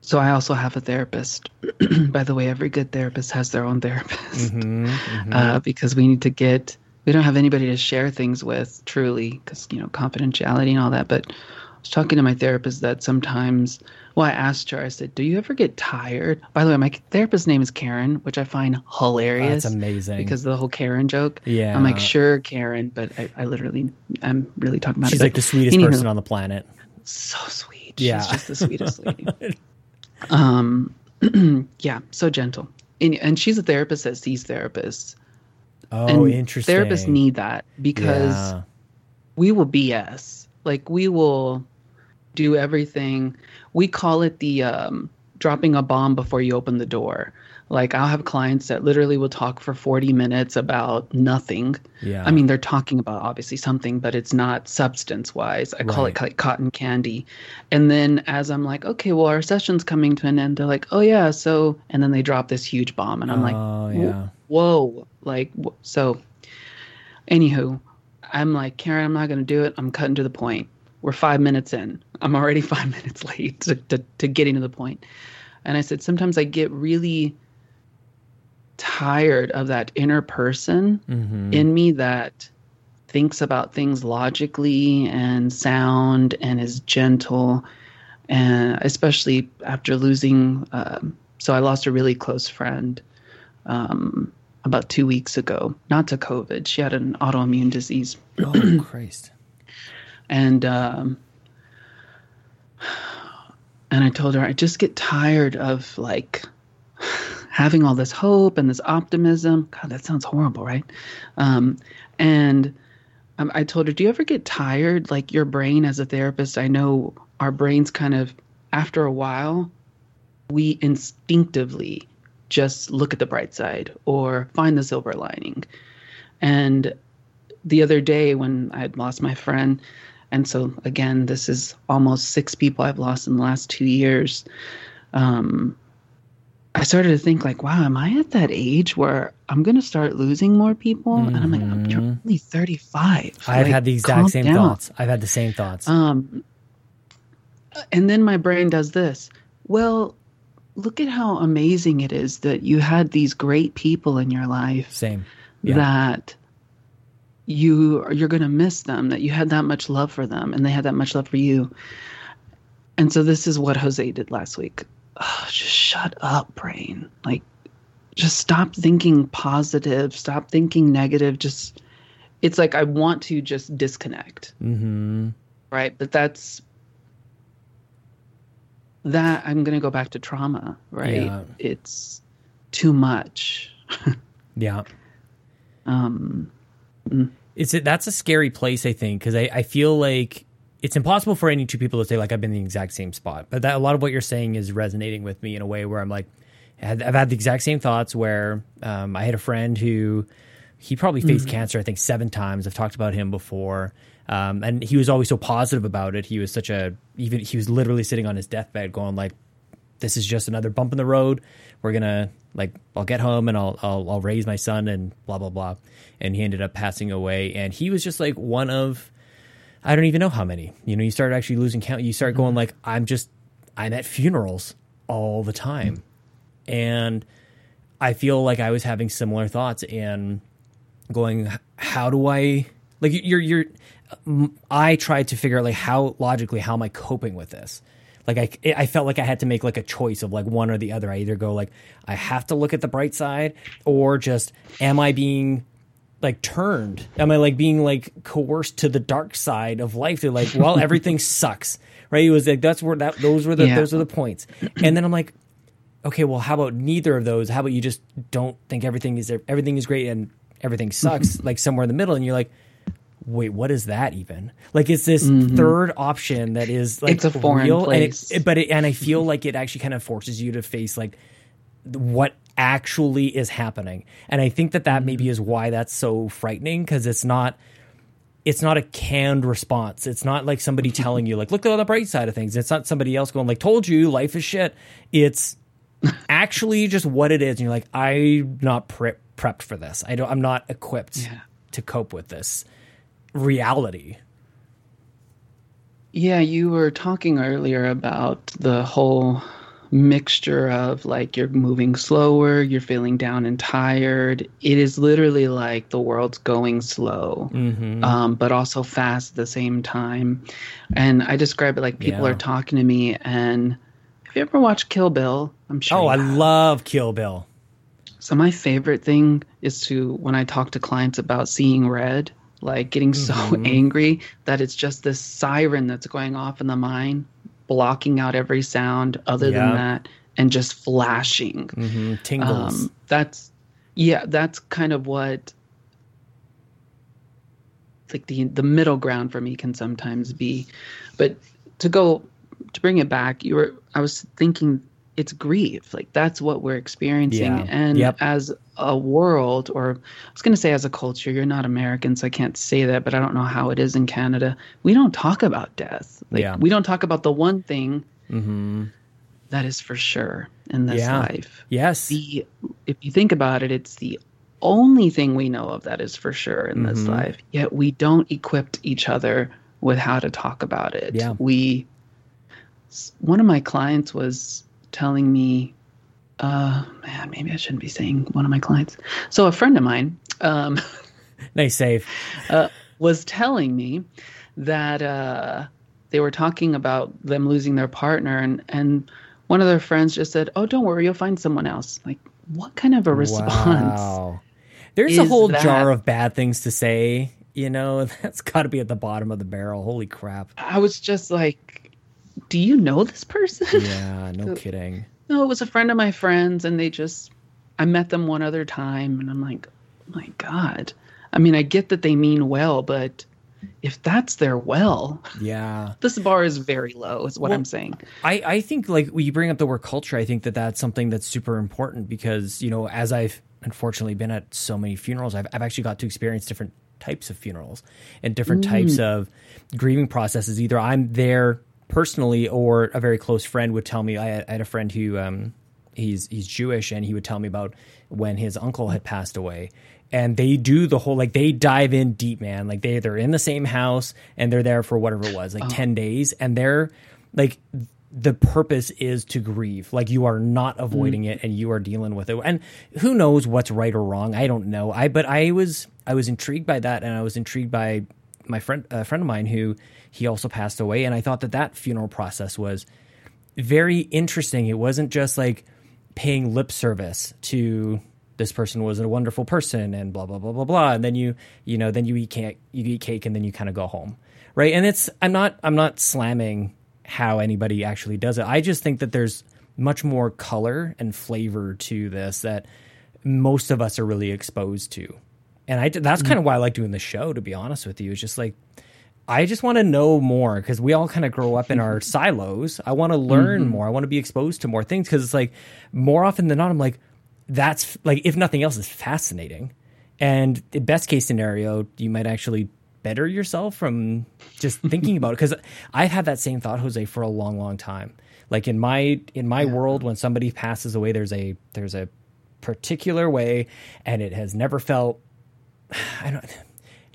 Speaker 2: so I also have a therapist. (clears throat) By the way, every good therapist has their own therapist mm-hmm, (laughs) mm-hmm. Uh, because we need to get. We don't have anybody to share things with truly because you know confidentiality and all that. But I was talking to my therapist that sometimes. Well, I asked her. I said, "Do you ever get tired?" By the way, my therapist's name is Karen, which I find hilarious.
Speaker 1: that's amazing
Speaker 2: because the whole Karen joke.
Speaker 1: Yeah,
Speaker 2: I'm like, sure, Karen, but I, I literally, I'm really talking about.
Speaker 1: She's
Speaker 2: it.
Speaker 1: like the sweetest person on the planet.
Speaker 2: So sweet. She's yeah, just the sweetest lady. (laughs) um, (clears throat) yeah, so gentle, and, and she's a therapist that sees therapists.
Speaker 1: Oh, and interesting.
Speaker 2: Therapists need that because yeah. we will BS. Like we will do everything. We call it the um, dropping a bomb before you open the door. Like I'll have clients that literally will talk for 40 minutes about nothing.
Speaker 1: Yeah.
Speaker 2: I mean, they're talking about obviously something, but it's not substance wise. I call it like cotton candy. And then as I'm like, okay, well, our session's coming to an end, they're like, oh yeah, so, and then they drop this huge bomb, and I'm like, oh, yeah. whoa, like, so. Anywho, I'm like, Karen, I'm not going to do it. I'm cutting to the point. We're five minutes in. I'm already (laughs) five minutes late to, to, to getting to the point. And I said, sometimes I get really tired of that inner person mm-hmm. in me that thinks about things logically and sound and is gentle. And especially after losing um, so i lost a really close friend um, about two weeks ago not to covid. She had an autoimmune disease. (clears throat)
Speaker 1: Oh christ.
Speaker 2: And um, and i told her i just get tired of like having all this hope and this optimism. God, that sounds horrible, right? Um, and um, I told her, Do you ever get tired? Like your brain as a therapist, I know our brains kind of, after a while, we instinctively just look at the bright side or find the silver lining. And the other day when I had lost my friend, and so again, this is almost six people I've lost in the last two years. Um, I started to think like, wow, am I at that age where I'm gonna start losing more people? Mm-hmm. And I'm like, you're only 35.
Speaker 1: I've like, had the exact same down. thoughts. I've had the same thoughts.
Speaker 2: Um, and then my brain does this. Well, look at how amazing it is that you had these great people in your life.
Speaker 1: Same.
Speaker 2: Yeah. That you you're gonna miss them. That you had that much love for them, and they had that much love for you. And so this is what Jose did last week oh, just shut up, brain. Like, just stop thinking positive, stop thinking negative. Just, it's like I want to just disconnect.
Speaker 1: Mm-hmm.
Speaker 2: Right. But that's, that I'm going to go back to trauma, right? Yeah. It's too much. (laughs)
Speaker 1: yeah.
Speaker 2: Um,
Speaker 1: mm. it's that's a scary place, I think, because I, I feel like it's impossible for any two people to say like I've been in the exact same spot. But that a lot of what you're saying is resonating with me in a way where I'm like, I've had the exact same thoughts. Where um, I had a friend who he probably faced mm-hmm. cancer, I think seven times. I've talked about him before. Um, and he was always so positive about it. He was such a even he was literally sitting on his deathbed going like, "This is just another bump in the road. We're gonna like I'll get home and I'll I'll, I'll raise my son and blah blah blah." And he ended up passing away. And he was just like one of I don't even know how many. You know, you start actually losing count. You start going mm-hmm. like, I'm just, I'm at funerals all the time. And I feel like I was having similar thoughts and going, how do I, like, you're, you're, I tried to figure out like how logically, how am I coping with this? Like I, I felt like I had to make like a choice of like one or the other. I either go like I have to look at the bright side, or just am I being like turned? Am I like being like coerced to the dark side of life? To like, well, everything (laughs) sucks, right? It was like that's where that those were the yeah. those are the points. And then I'm like, okay, well, how about neither of those? How about you just don't think everything is everything is great and everything sucks, (laughs) like somewhere in the middle, and you're like, wait, what is that even? Like, it's this mm-hmm. third option that is like
Speaker 2: it's a foreign real, place,
Speaker 1: and it, but it, and I feel like it actually kind of forces you to face like what actually is happening. And I think that that mm-hmm. maybe is why that's so frightening because it's not it's not a canned response. It's not like somebody (laughs) telling you like look at the bright side of things. It's not somebody else going like told you life is shit. It's (laughs) actually just what it is and you're like I'm not pre- prepped for this. I don't I'm not equipped yeah. to cope with this reality.
Speaker 2: Yeah, you were talking earlier about the whole mixture of like you're moving slower, you're feeling down and tired. It is literally like the world's going slow, mm-hmm. um, but also fast at the same time. And I describe it like people yeah. are talking to me. And have you ever watched Kill Bill?
Speaker 1: I'm sure. Oh, I love Kill Bill.
Speaker 2: So my favorite thing is to when I talk to clients about seeing red, like getting so mm-hmm. angry that it's just this siren that's going off in the mind blocking out every sound other yeah. than that and just flashing.
Speaker 1: Mm-hmm. Tingles. Um,
Speaker 2: that's yeah, that's kind of what like the the middle ground for me can sometimes be. But to go to bring it back, you were I was thinking it's grief. Like that's what we're experiencing. Yeah. And yep. as a world, or I was going to say as a culture, you're not American, so I can't say that, but I don't know how it is in Canada. We don't talk about death. Like yeah. we don't talk about the one thing mm-hmm. that is for sure in this yeah. life.
Speaker 1: Yes.
Speaker 2: The if you think about it, it's the only thing we know of that is for sure in mm-hmm. this life. Yet we don't equip each other with how to talk about it.
Speaker 1: Yeah.
Speaker 2: We one of my clients was telling me, uh, man, maybe I shouldn't be saying one of my clients. So a friend of mine, um, (laughs)
Speaker 1: nice save, (laughs)
Speaker 2: uh, was telling me that uh, they were talking about them losing their partner, and and one of their friends just said, "Oh, don't worry, you'll find someone else." Like, what kind of a response? Wow.
Speaker 1: There's a whole that? jar of bad things to say. You know, (laughs) that's got to be at the bottom of the barrel. Holy crap!
Speaker 2: I was just like, do you know this person?
Speaker 1: Yeah, no kidding.
Speaker 2: No, it was a friend of my friends, and they just, I met them one other time, and I'm like, oh my God. I mean, I get that they mean well, but if that's their well,
Speaker 1: yeah, (laughs)
Speaker 2: this bar is very low. Is what well, I'm saying.
Speaker 1: I I think like when you bring up the word culture, I think that that's something that's super important because you know as I've unfortunately been at so many funerals, I've I've actually got to experience different types of funerals and different mm. types of grieving processes. Either I'm there personally or a very close friend would tell me. I had, I had a friend who um, he's he's Jewish, and he would tell me about when his uncle had passed away. And they do the whole like they dive in deep, man. Like they they're in the same house and they're there for whatever it was, like oh. ten days, and they're like the purpose is to grieve. Like you are not avoiding mm. it and you are dealing with it. And who knows what's right or wrong? I don't know. I but I was I was intrigued by that and I was intrigued by my friend a friend of mine who he also passed away. And I thought that that funeral process was very interesting. It wasn't just like paying lip service to this person was a wonderful person and blah blah blah blah blah. And then you you know then you eat cake you eat cake and then you kind of go home, right? And it's I'm not I'm not slamming how anybody actually does it. I just think that there's much more color and flavor to this that most of us are really exposed to. And I that's mm-hmm. kind of why I like doing the show to be honest with you. It's just like I just want to know more because we all kind of grow up in our (laughs) silos. I want to learn mm-hmm. more. I want to be exposed to more things because it's like more often than not, I'm like, that's like, if nothing else, is fascinating. And the best case scenario, you might actually better yourself from just (laughs) thinking about it. Because I've had that same thought, Jose, for a long, long time. Like in my in my yeah. world, when somebody passes away, there's a there's a particular way, and it has never felt. (sighs) I don't.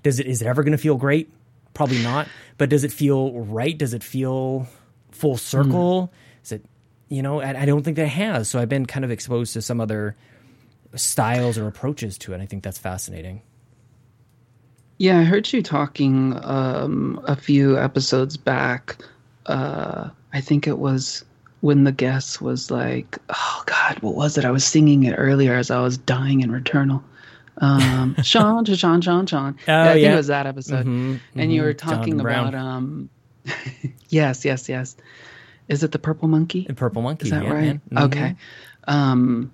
Speaker 1: Does it? Is it ever going to feel great? Probably not. But does it feel right? Does it feel full circle? Mm. Is it? You know, I, I don't think that it has. So I've been kind of exposed to some other styles or approaches to it. I think that's fascinating.
Speaker 2: Yeah, I heard you talking um, a few episodes back. Uh, I think it was when the guest was like, "Oh God, what was it?" I was singing it earlier as I was dying in Returnal. Um, (laughs) Sean, Sean, Sean, Sean. Oh, I think yeah. it was that episode, mm-hmm, mm-hmm. and you were talking about um, (laughs) yes, yes, yes. Is it the purple monkey?
Speaker 1: The purple monkey.
Speaker 2: Is that yeah, right? Mm-hmm. Okay. Um,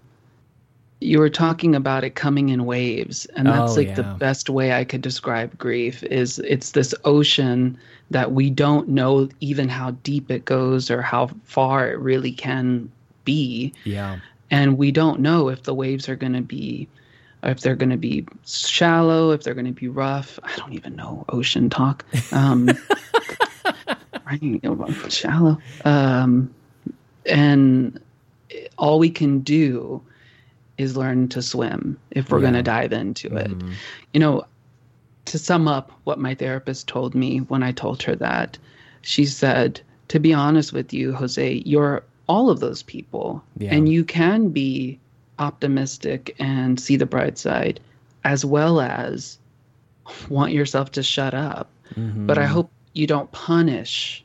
Speaker 2: you were talking about it coming in waves and that's oh, like yeah. the best way i could describe grief is it's this ocean that we don't know even how deep it goes or how far it really can be
Speaker 1: yeah
Speaker 2: and we don't know if the waves are going to be if they're going to be shallow if they're going to be rough i don't even know ocean talk um (laughs) right shallow um and all we can do is learn to swim if we're yeah. going to dive into mm-hmm. it. You know, to sum up what my therapist told me when I told her that, she said, to be honest with you, Jose, you're all of those people. Yeah. And you can be optimistic and see the bright side as well as want yourself to shut up. Mm-hmm. But I hope you don't punish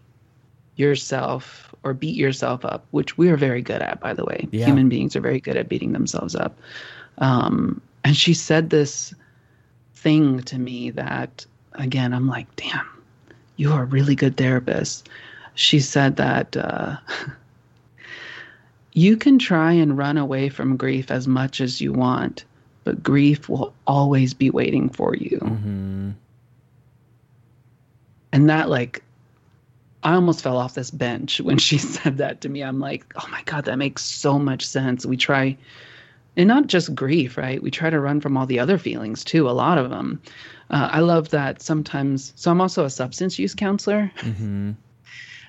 Speaker 2: yourself or beat yourself up, which we are very good at, by the way. Yeah. Human beings are very good at beating themselves up. Um, and she said this thing to me that, again, I'm like, damn, you are a really good therapist. She said that uh, (laughs) you can try and run away from grief as much as you want, but grief will always be waiting for you. Mm-hmm. And that, like, I almost fell off this bench when she (laughs) said that to me. I'm like, oh my God, that makes so much sense. We try, and not just grief, right? We try to run from all the other feelings too, a lot of them. Uh, I love that sometimes. So I'm also a substance use counselor. Mm-hmm.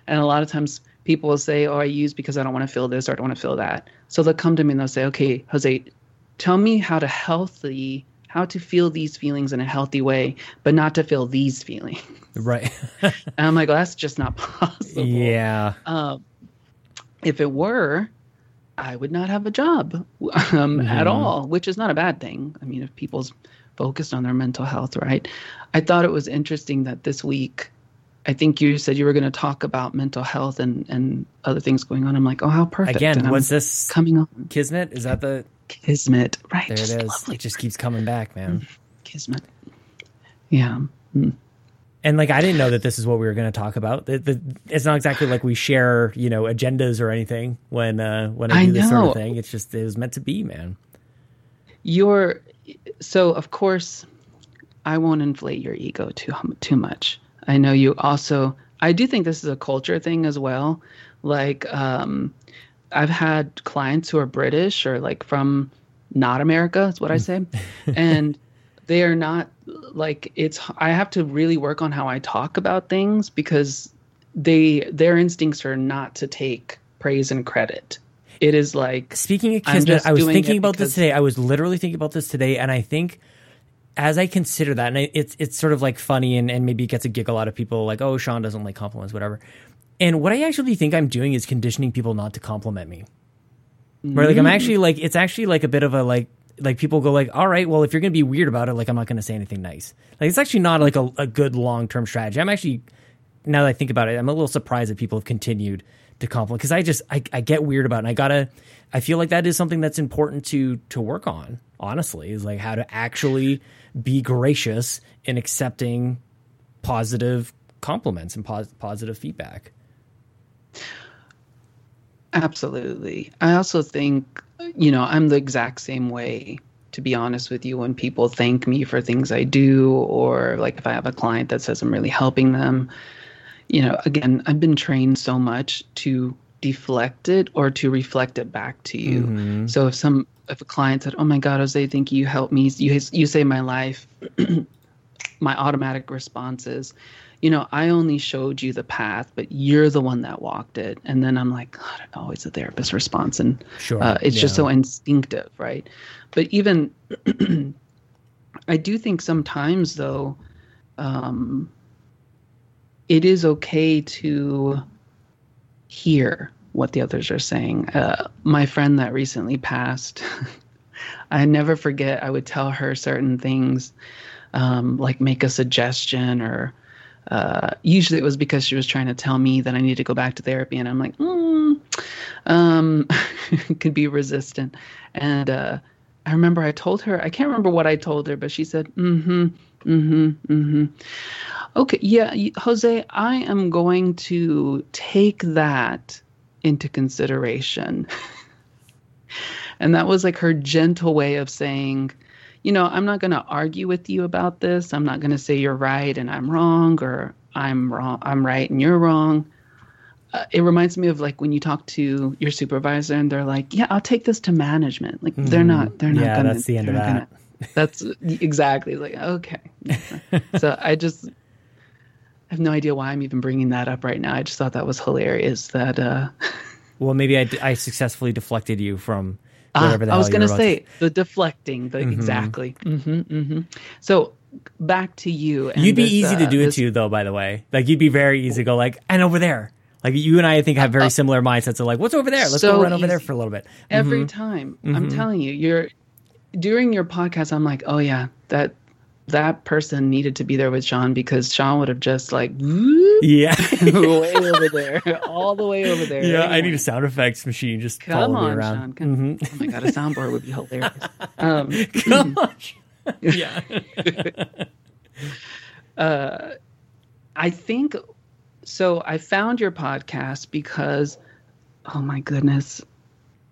Speaker 2: And a lot of times people will say, oh, I use because I don't want to feel this or I don't want to feel that. So they'll come to me and they'll say, okay, Jose, tell me how to healthy how to feel these feelings in a healthy way, but not to feel these feelings.
Speaker 1: Right. (laughs)
Speaker 2: and I'm like, well, that's just not possible.
Speaker 1: Yeah.
Speaker 2: Um, if it were, I would not have a job um, mm-hmm. at all, which is not a bad thing. I mean, if people's focused on their mental health, right? I thought it was interesting that this week, I think you said you were going to talk about mental health and, and other things going on. I'm like, oh, how perfect.
Speaker 1: Again, was this coming on? Kismet? Is that the
Speaker 2: Kismet, right?
Speaker 1: There it is. Lovely. It just keeps coming back, man. Mm.
Speaker 2: Kismet. Yeah. Mm.
Speaker 1: And like I didn't know that this is what we were going to talk about. The, the, it's not exactly like we share, you know, agendas or anything when uh, when I do I this sort of thing. It's just it was meant to be, man.
Speaker 2: You're so of course I won't inflate your ego too too much. I know you also. I do think this is a culture thing as well. Like um, I've had clients who are British or like from not America, is what I say. (laughs) and they are not like it's I have to really work on how I talk about things because they their instincts are not to take praise and credit. It is like
Speaker 1: speaking of Kismet, I was thinking about this today. I was literally thinking about this today, and I think as I consider that, and it's it's sort of like funny, and, and maybe it gets a giggle out of people, like, oh, Sean doesn't like compliments, whatever. And what I actually think I'm doing is conditioning people not to compliment me. Where like I'm actually like it's actually like a bit of a like like people go like, all right, well if you're gonna be weird about it, like I'm not gonna say anything nice. Like it's actually not like a, a good long term strategy. I'm actually now that I think about it, I'm a little surprised that people have continued to compliment because I just I, I get weird about it. And I gotta I feel like that is something that's important to to work on. Honestly, is like how to actually be gracious in accepting positive compliments and pos- positive feedback.
Speaker 2: Absolutely. I also think, you know, I'm the exact same way to be honest with you, when people thank me for things I do, or like if I have a client that says I'm really helping them, you know, again, I've been trained so much to deflect it or to reflect it back to you. Mm-hmm. So if some if a client said, "Oh my God, Jose, thank you, you helped me, you you saved my life," (clears throat) my automatic response is, you know, I only showed you the path, but you're the one that walked it. And then I'm like, God, always a therapist response, and sure, uh, it's yeah. just so instinctive, right? But even (clears throat) I do think sometimes though, um, it is okay to hear what the others are saying. Uh, my friend that recently passed, (laughs) I never forget. I would tell her certain things, um, like make a suggestion or uh, usually it was because she was trying to tell me that I need to go back to therapy, and I'm like, mm, um, (laughs) could be resistant. And uh, I remember I told her, I can't remember what I told her, but she said, mm-hmm, mm-hmm, mm-hmm. Okay, yeah, Jose, I am going to take that into consideration. (laughs) and that was like her gentle way of saying, you know, I'm not going to argue with you about this. I'm not going to say you're right and I'm wrong or I'm wrong, I'm right and you're wrong. Uh, it reminds me of like when you talk to your supervisor and they're like, "Yeah, I'll take this to management." Like mm-hmm. they're not, they're not.
Speaker 1: Yeah,
Speaker 2: gonna,
Speaker 1: that's the end of that. Gonna,
Speaker 2: that's exactly like okay. (laughs) so I just I have no idea why I'm even bringing that up right now. I just thought that was hilarious. That uh, (laughs)
Speaker 1: well, maybe I, I successfully deflected you from whatever Ah,
Speaker 2: I was going to say the deflecting, the mm-hmm. exactly. Mm-hmm, mm-hmm. So back to you.
Speaker 1: you'd be this, easy uh, to do it to, though. By the way, like you'd be very easy to go like, and over there. Like you and I, I think have very uh, similar mindsets of like, what's over there? Let's so go run over easy. there for a little bit.
Speaker 2: Every mm-hmm. time, I'm mm-hmm. telling you, you're during your podcast. I'm like, oh yeah, that that person needed to be there with Sean because Sean would have just like
Speaker 1: yeah (laughs)
Speaker 2: way over there, all the way over there.
Speaker 1: Yeah, anyway. I need a sound effects machine just come on, around. Sean.
Speaker 2: Come, mm-hmm. Oh my god, a soundboard would be hilarious. (laughs) Um,
Speaker 1: come on, (laughs) yeah.
Speaker 2: uh, I think so. I found your podcast because, oh my goodness,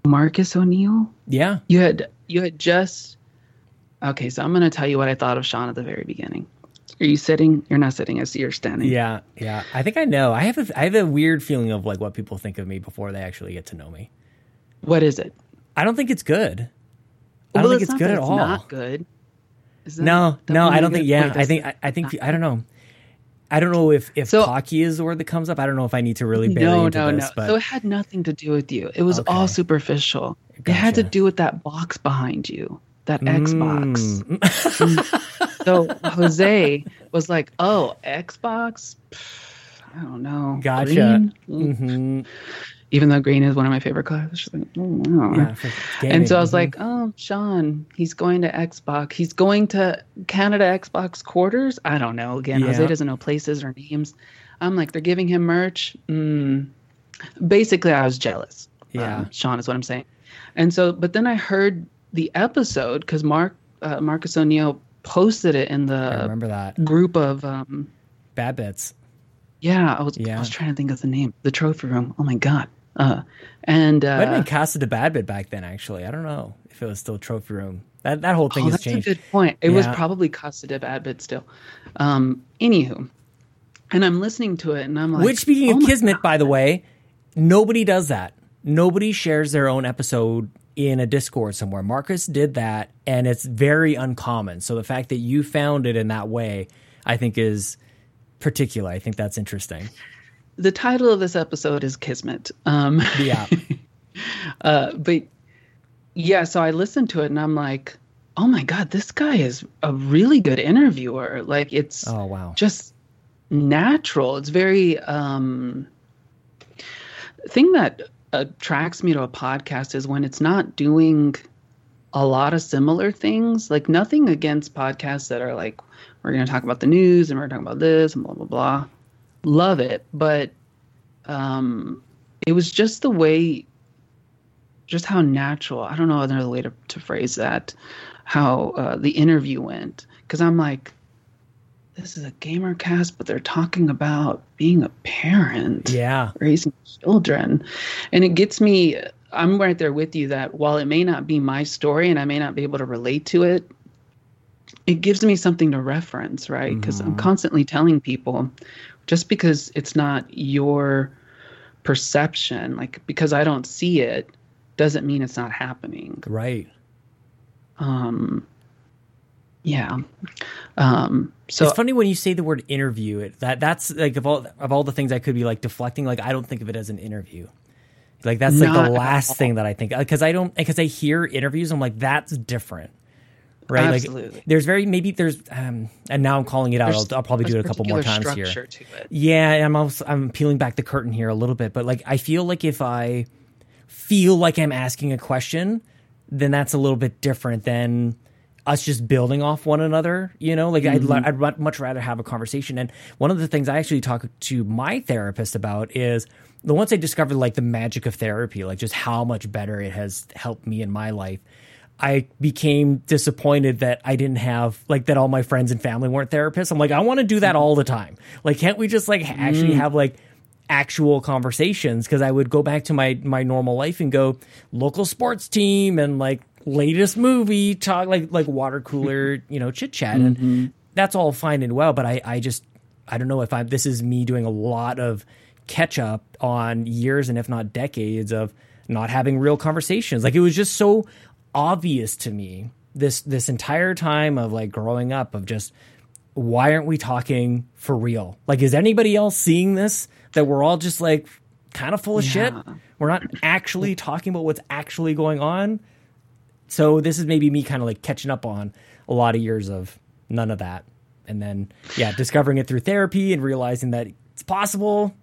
Speaker 2: Marcus O'Neill.
Speaker 1: Yeah,
Speaker 2: you had you had just Okay, so I'm going to tell you what I thought of Sean at the very beginning. Are you sitting? You're not sitting. I see you're standing.
Speaker 1: Yeah, yeah. I think I know. I have a, I have a weird feeling of like what people think of me before they actually get to know me.
Speaker 2: What is it?
Speaker 1: I don't think it's good. I don't think it's,
Speaker 2: it's
Speaker 1: good at
Speaker 2: all. Not good.
Speaker 1: no, no. I don't think. Yeah, I think. I, I think. I don't know. I don't know if if so, cocky is the word that comes up. I don't know if I need to really bury no, into no, this. No,
Speaker 2: but... So it had nothing to do with you. It was okay. all superficial. Gotcha. It had to do with that box behind you that Xbox. Mm. so Jose was like, "Oh, Xbox? I don't know.
Speaker 1: Gotcha." Mm-hmm.
Speaker 2: Even though green is one of my favorite colors, like, oh, wow. yeah, and so I was mm-hmm. like, "Oh, Sean, he's going to Xbox. He's going to Canada Xbox quarters. I don't know. Again, yeah. Jose doesn't know places or names. I'm like, they're giving him merch. Mm. Basically, I was jealous.
Speaker 1: Yeah,
Speaker 2: um, Sean is what I'm saying. And so, but then I heard the episode because Mark uh, Marcus O'Neill posted it in the
Speaker 1: I remember that
Speaker 2: group of um,
Speaker 1: bad bits.
Speaker 2: Yeah, I was yeah. I was trying to think of the name. The trophy room. Oh my god. Uh, and uh,
Speaker 1: might have been Casa de Bad Bit back then. Actually, I don't know if it was still trophy room. That that whole thing oh, has
Speaker 2: that's
Speaker 1: changed.
Speaker 2: a good point. It yeah. was probably Casa de Bad Bit still. Um, anywho, and I'm listening to it, and I'm like,
Speaker 1: which speaking oh of Kismet, god. by the way, nobody does that. Nobody shares their own episode in a Discord somewhere. Marcus did that, and it's very uncommon. So the fact that you found it in that way, I think, is particular. I think that's interesting.
Speaker 2: The title of this episode is Kismet. Um,
Speaker 1: yeah. (laughs)
Speaker 2: uh, but yeah, so I listened to it and I'm like, oh my God, this guy is a really good interviewer. Like, it's
Speaker 1: oh, wow.
Speaker 2: just natural. It's very. Um, thing that attracts me to a podcast is when it's not doing a lot of similar things. Like nothing against podcasts that are like we're going to talk about the news and we're talking about this and blah blah blah. Love it, but um, it was just the way, just how natural. I don't know another way to, to phrase that. How uh, the interview went because I'm like, this is a gamer cast, but they're talking about being a parent,
Speaker 1: yeah,
Speaker 2: raising children, and it gets me. I'm right there with you that while it may not be my story and I may not be able to relate to it, it gives me something to reference, right? Because mm-hmm. I'm constantly telling people just because it's not your perception, like because I don't see it, doesn't mean it's not happening.
Speaker 1: Right.
Speaker 2: Um, yeah. Um, so
Speaker 1: it's funny when you say the word interview. It that that's like of all of all the things I could be like deflecting. Like I don't think of it as an interview. Like that's like the last thing that I think because I don't because I hear interviews. I'm like that's different, right? Absolutely. Like there's very maybe there's um and now I'm calling it out. I'll, I'll, probably do it a couple more times here. Yeah, I'm also I'm peeling back the curtain here a little bit, but like I feel like if I feel like I'm asking a question, then that's a little bit different than us just building off one another. You know, like mm-hmm. I'd, I'd much rather have a conversation. And one of the things I actually talk to my therapist about is the once I discovered like the magic of therapy, like just how much better it has helped me in my life. I became disappointed that I didn't have like that all my friends and family weren't therapists. I'm like, I want to do that all the time. Like, can't we just like actually mm. have like actual conversations? Because I would go back to my my normal life and go local sports team and like latest movie talk like like water cooler (laughs) you know chit chat and mm-hmm. that's all fine and well but i i just i don't know if i'm this is me doing a lot of catch up on years and if not decades of not having real conversations like it was just so obvious to me this this entire time of like growing up of just why aren't we talking for real like is anybody else seeing this that we're all just like kind of full of yeah. shit we're not actually talking about what's actually going on so this is maybe me kind of like catching up on a lot of years of none of that. And then, yeah, discovering it through therapy and realizing that it's possible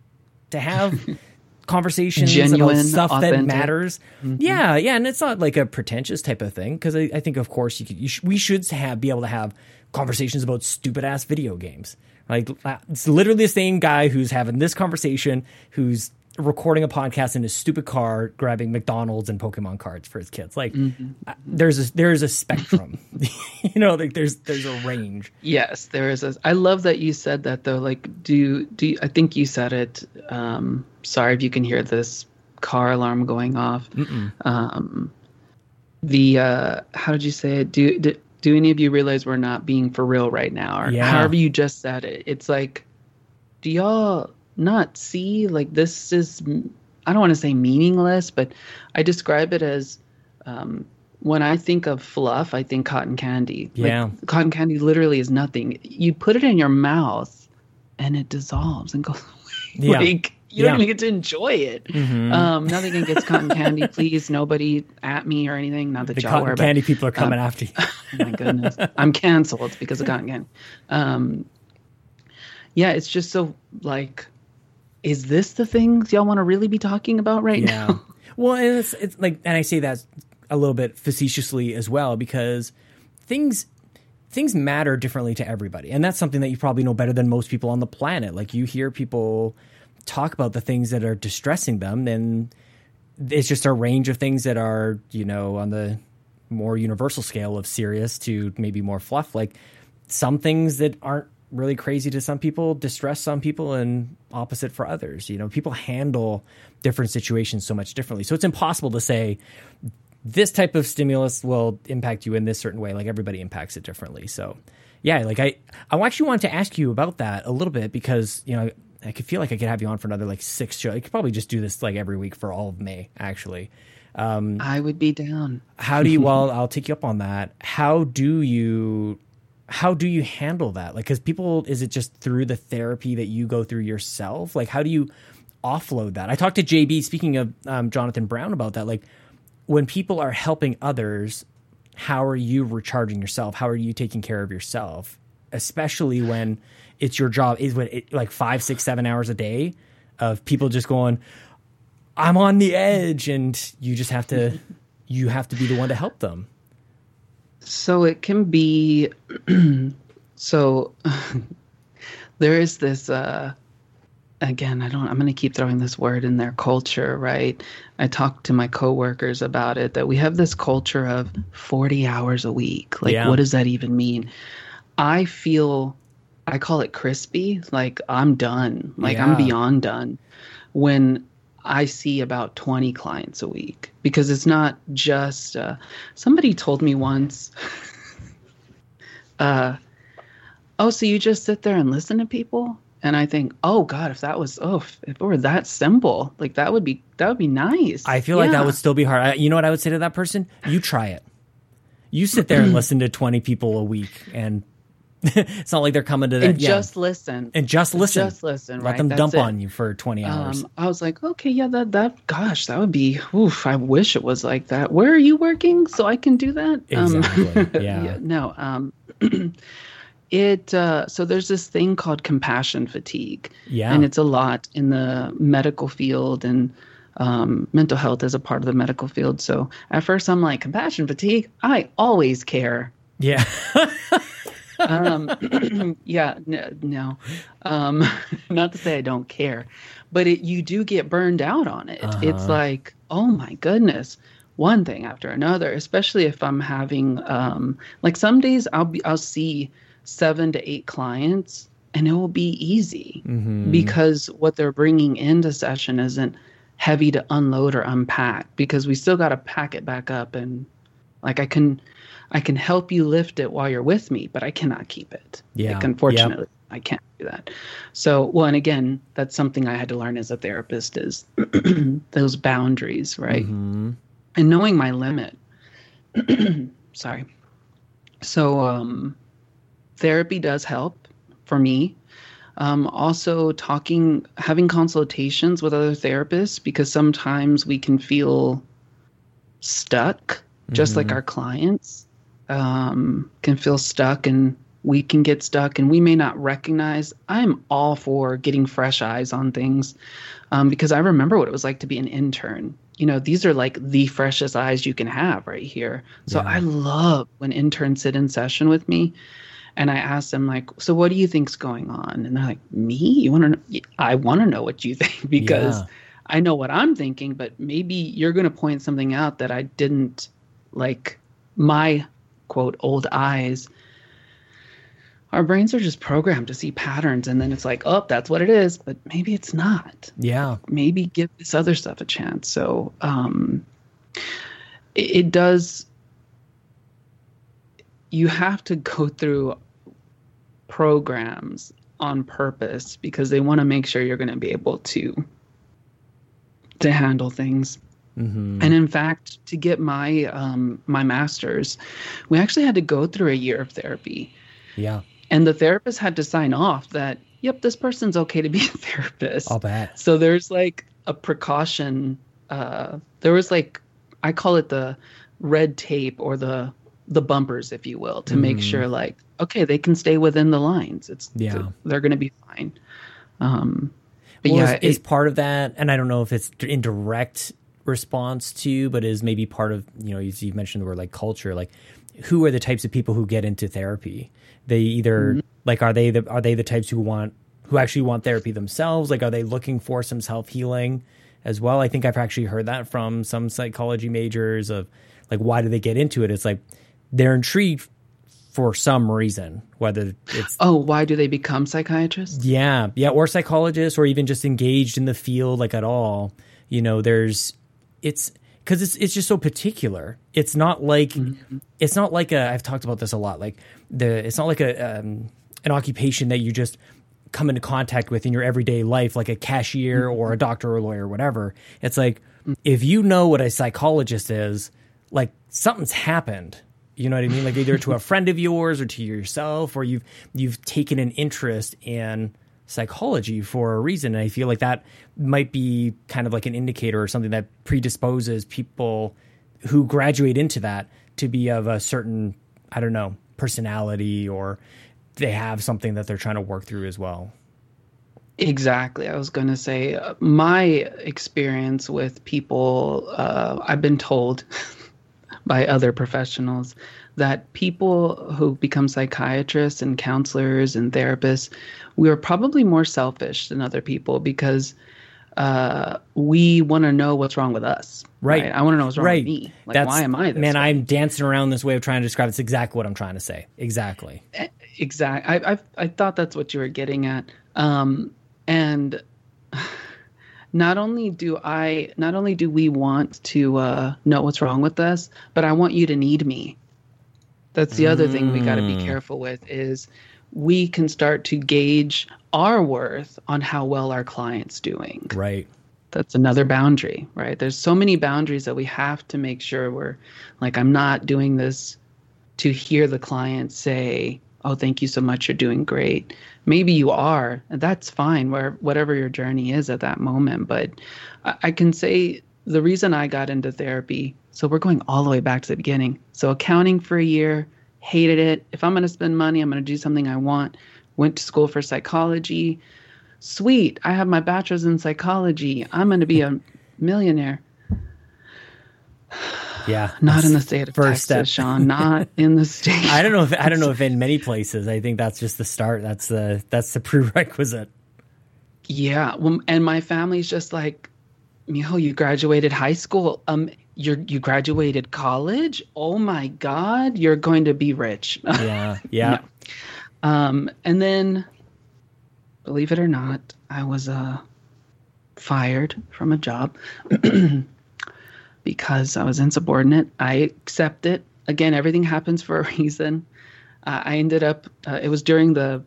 Speaker 1: to have (laughs) conversations Genuine, about stuff authentic. that matters. Mm-hmm. Yeah, yeah, and it's not like a pretentious type of thing because I, I, think, of course, you, could, you sh- we should have be able to have conversations about stupid ass video games. Like it's literally the same guy who's having this conversation, who's recording a podcast in his stupid car, grabbing McDonald's and Pokemon cards for his kids. Like, mm-hmm. there's a there's a spectrum, (laughs) you know. Like, there's there's a range.
Speaker 2: Yes, there is. A, I love that you said that though. Like, do do you, I think you said it? Um, sorry if you can hear this car alarm going off. Um, the uh, how did you say it? Do, do do any of you realize we're not being for real right now, or yeah. however you just said it? It's like, do y'all not see like this is I don't want to say meaningless, but I describe it as um, when I think of fluff, I think cotton candy.
Speaker 1: Yeah,
Speaker 2: like, cotton candy literally is nothing. You put it in your mouth, and it dissolves and goes (laughs) away. Yeah. like you don't even get to enjoy it. Mm-hmm. Um, nothing against cotton candy, please. Nobody at me or anything. Not that
Speaker 1: the cotton
Speaker 2: are,
Speaker 1: candy but, people are coming um, after you.
Speaker 2: oh (laughs) my goodness, I'm canceled because of cotton candy. Um, yeah, it's just so like is this the things y'all want to really be talking about right yeah. now? (laughs)
Speaker 1: Well, and it's it's like, and I say that a little bit facetiously as well because things things matter differently to everybody, and that's something that you probably know better than most people on the planet. Like you hear people talk about the things that are distressing them, and it's just a range of things that are you know on the more universal scale of serious to maybe more fluff. Like some things that aren't really crazy to some people, distress some people, and opposite for others. You know, people handle different situations so much differently. So it's impossible to say this type of stimulus will impact you in this certain way. Like everybody impacts it differently. So yeah, like I, I actually wanted to ask you about that a little bit because you know I could feel like I could have you on for another like six shows. I could probably just do this like every week for all of May. Actually,
Speaker 2: um, I would be down.
Speaker 1: how do you? (laughs) Well, I'll take you up on that. How do you how do you handle that? Like, because people, is it just through the therapy that you go through yourself? Like, how do you offload that? I talked to JB, speaking of um, Jonathan Brown, about that. Like, when people are helping others, how are you recharging yourself? How are you taking care of yourself? Especially when it's your job, is when it, like five, six, seven hours a day of people just going, I'm on the edge, and you just have to, you have to be the one to help them.
Speaker 2: So it can be (clears throat) so (laughs) there is this uh again, I don't I'm going to keep throwing this word in their culture, right? I talked to my coworkers about it that we have this culture of 40 hours a week. Like yeah. what does that even mean? I feel I call it crispy, like I'm done. Like yeah. I'm beyond done. When I see about 20 clients a week because it's not just uh, somebody told me once (laughs) uh, oh so you just sit there and listen to people and I think, oh God, if that was oh, if it were that simple, like that would be that would be nice.
Speaker 1: I feel yeah. like that would still be hard. I, you know what I would say to that person? You try it. You sit there and (clears throat) listen to twenty people a week, and (laughs) it's not like they're coming to that.
Speaker 2: And yeah. just listen.
Speaker 1: And just listen.
Speaker 2: Just listen.
Speaker 1: Let
Speaker 2: right?
Speaker 1: them
Speaker 2: That's
Speaker 1: dump
Speaker 2: it.
Speaker 1: on you for twenty hours.
Speaker 2: Um, I was like, okay, yeah, that that gosh, that would be. Oof, I wish it was like that. Where are you working so I can do that?
Speaker 1: Exactly.
Speaker 2: Um, (laughs)
Speaker 1: yeah. yeah.
Speaker 2: No. Um, (clears throat) it uh, so there's this thing called compassion fatigue
Speaker 1: yeah
Speaker 2: and it's a lot in the medical field and um, mental health is a part of the medical field so at first i'm like compassion fatigue i always care
Speaker 1: yeah (laughs)
Speaker 2: um, (clears throat) yeah no, no. Um, (laughs) not to say i don't care but it, you do get burned out on it uh-huh. it's like oh my goodness one thing after another especially if i'm having um, like some days i'll be i'll see seven to eight clients and it will be easy mm-hmm. because what they're bringing into session isn't heavy to unload or unpack because we still got to pack it back up and like i can i can help you lift it while you're with me but i cannot keep it
Speaker 1: yeah
Speaker 2: like, unfortunately yep. i can't do that so well and again that's something i had to learn as a therapist is (clears throat) those boundaries right mm-hmm. and knowing my limit (clears throat) sorry so um therapy does help for me. Um, also, talking, having consultations with other therapists because sometimes we can feel stuck, just mm-hmm. like our clients um, can feel stuck and we can get stuck and we may not recognize. I'm all for getting fresh eyes on things um, because I remember what it was like to be an intern. You know, these are like the freshest eyes you can have right here. So yeah. I love when interns sit in session with me and I ask them like, "So what do you think's going on?" And they're like, "Me? You want to? I want to know what you (laughs) think because yeah. I know what I'm thinking, but maybe you're going to point something out that I didn't like. My quote old eyes. Our brains are just programmed to see patterns, and then it's like, oh, that's what it is, but maybe it's not.
Speaker 1: Yeah.
Speaker 2: Maybe give this other stuff a chance. So, um, it, it does you have to go through programs on purpose because they want to make sure you're going to be able to to handle things. Mm-hmm. And in fact, to get my um, my master's, we actually had to go through a year of therapy.
Speaker 1: Yeah.
Speaker 2: And the therapist had to sign off that, yep, this person's okay to be a (laughs) therapist.
Speaker 1: I'll bet.
Speaker 2: So there's like a precaution. Uh, there was like, I call it the red tape or the the bumpers, if you will, to mm. make sure like okay, they can stay within the lines. It's
Speaker 1: yeah,
Speaker 2: they're going to be fine. Um,
Speaker 1: but well, yeah, is, is part of that, and I don't know if it's in direct response to, but is maybe part of you know you, mentioned the word like culture, like who are the types of people who get into therapy? They either mm-hmm. like are they the are they the types who want who actually want therapy themselves? Like are they looking for some self healing as well? I think I've actually heard that from some psychology majors of like why do they get into it? It's like they're intrigued for some reason, whether it's
Speaker 2: oh, why do they become psychiatrists?
Speaker 1: Yeah, yeah, or psychologists, or even just engaged in the field, like at all. You know, there's it's because it's it's just so particular. It's not like mm-hmm. it's not like a. I've talked about this a lot. Like the it's not like a um, an occupation that you just come into contact with in your everyday life, like a cashier mm-hmm. or a doctor or a lawyer or whatever. It's like mm-hmm. if you know what a psychologist is, like something's happened you know what I mean? Like either to a (laughs) friend of yours or to yourself, or you've you've taken an interest in psychology for a reason. And I feel like that might be kind of like an indicator or something that predisposes people who graduate into that to be of a certain, I don't know, personality or they have something that they're trying to work through as well.
Speaker 2: Exactly. I was going to say uh, my experience with people, uh, I've been told (laughs) by other professionals that people who become psychiatrists and counselors and therapists, we are probably more selfish than other people because uh, we want to know what's wrong with us.
Speaker 1: Right.
Speaker 2: right? I want to know what's wrong right. with me. Like, That's, why am I
Speaker 1: Man,
Speaker 2: way?
Speaker 1: I'm dancing around this way of trying to describe. It's exactly what I'm trying to say. Exactly.
Speaker 2: Exactly. I, I, I thought that's what you were getting at. Um, and (sighs) not only do I, not only do we want to uh, know what's wrong with us, but I want you to need me. That's the mm. other thing we got to be mm. careful with is we can start to gauge our worth on how well our client's doing.
Speaker 1: Right.
Speaker 2: That's another boundary, right? There's so many boundaries that we have to make sure we're like, I'm not doing this to hear the client say, Oh, thank you so much. You're doing great. Maybe you are, and that's fine, where whatever your journey is at that moment. But I, I can say the reason I got into therapy, so we're going all the way back to the beginning. So accounting for a year, hated it. If I'm going to spend money, I'm going to do something I want. Went to school for psychology. Sweet, I have my bachelor's in psychology. I'm going to be a millionaire. (sighs)
Speaker 1: Yeah,
Speaker 2: not in the state of first Texas, step. Sean. Not (laughs) in the state.
Speaker 1: I don't know if I don't know if in many places. I think that's just the start. That's the that's the (laughs) prerequisite.
Speaker 2: Yeah, well, and my family's just like, Mijo, you graduated high school. Um, you you graduated college. Oh my God, you're going to be rich. (laughs)
Speaker 1: Yeah, yeah.
Speaker 2: no. Um, and then, believe it or not, I was uh fired from a job (clears throat) because I was insubordinate. I accept it. Again, everything happens for a (laughs) reason. Uh, I ended up. Uh, it was during the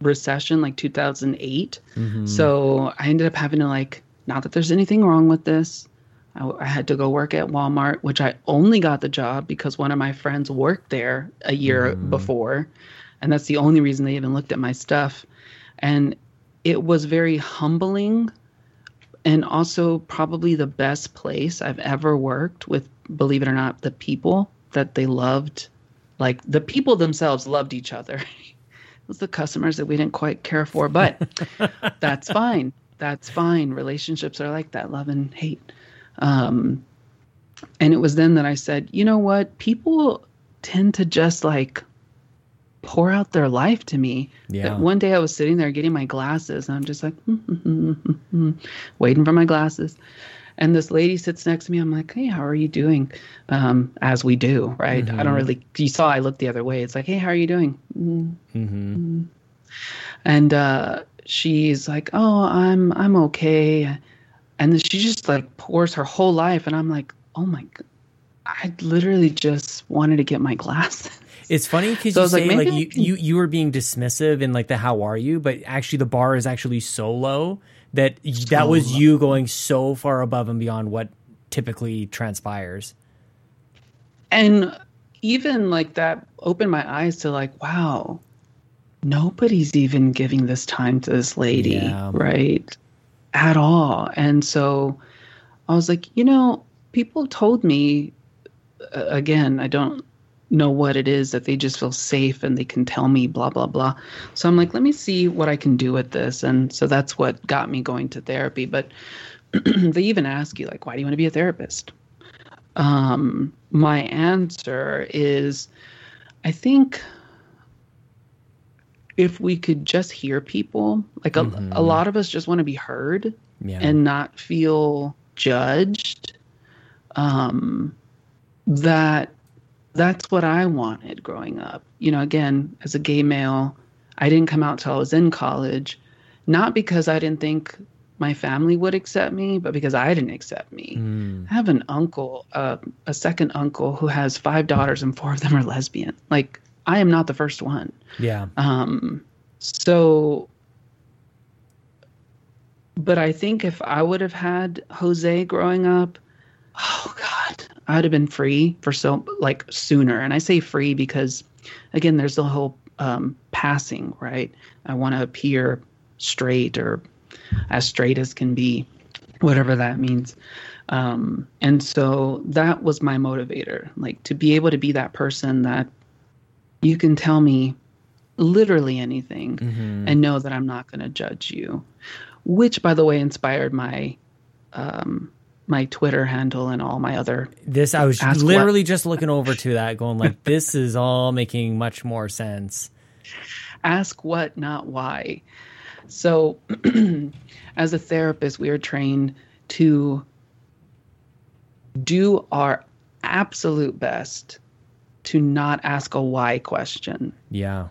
Speaker 2: recession, like 2008. Mm-hmm. So I ended up having to like. Not that there's anything wrong with this I, I, had to go work at Walmart, which I only got the job because one of my friends worked there a year mm. before. And that's the only reason they even looked at my stuff. And it was very humbling and also probably the best place I've ever worked with, believe it or not, the people that they loved. Like the people themselves loved each other. (laughs) it was the customers that we didn't quite care for, but (laughs) that's fine. That's fine. Relationships are like that love and hate. Um, and it was then that I said, you know what? People tend to just like pour out their life to me. Yeah. one day I was sitting there getting my glasses and I'm just like, waiting for my glasses. And this lady sits next to me. I'm like, hey, how are you doing? Um, as we do, right? Mm-hmm. I don't really, you saw I looked the other way. It's like, hey, how are you doing? Mm-hmm. mm-hmm. And uh, she's like, oh, I'm, I'm okay. And then she just like pours her whole life and i'm like oh my god i literally just wanted to get my glasses (laughs)
Speaker 1: it's funny because so you say like, like you, you you were being dismissive in like the how are you? but actually the bar is actually so low that so that was low. you going so far above and beyond what typically transpires.
Speaker 2: And even like that opened my eyes to like wow nobody's even giving this time to this lady yeah. right? At all. And so I was like, you know, people told me, uh, again, I don't know what it is that they just feel safe and they can tell me blah blah blah. So i'm like let me see what i can do with this. And so that's what got me going to therapy. But (clears throat) they even ask you like why do you want to be a therapist? Um, my answer is i think if we could just hear people, like a, mm-hmm. a lot of us just want to be heard yeah. and not feel judged. Um, that that's what I wanted growing up. You know, again, as a gay male, I didn't come out till I was in college, not because I didn't think my family would accept me, but because I didn't accept me. Mm. I have an uncle, uh, a second uncle, who has five daughters and four of them are lesbian. Like I am not the first one.
Speaker 1: Yeah.
Speaker 2: Um, so, but I think if I would have had Jose growing up, oh God, I would have been free for so like sooner. And I say free because, again, there's the whole um, passing, right? I want to appear straight or as straight as can be, whatever that means. Um, and so that was my motivator, like to be able to be that person that you can tell me literally anything mm-hmm. and know that I'm not going to judge you. Which, by the way, inspired my um, my Twitter handle and all my other.
Speaker 1: This I was literally what, just looking over to that, going like, (laughs) "This is all making much more sense."
Speaker 2: Ask what, not why. So, (clears throat) as a therapist, we are trained to do our absolute best to not ask a why question.
Speaker 1: Yeah.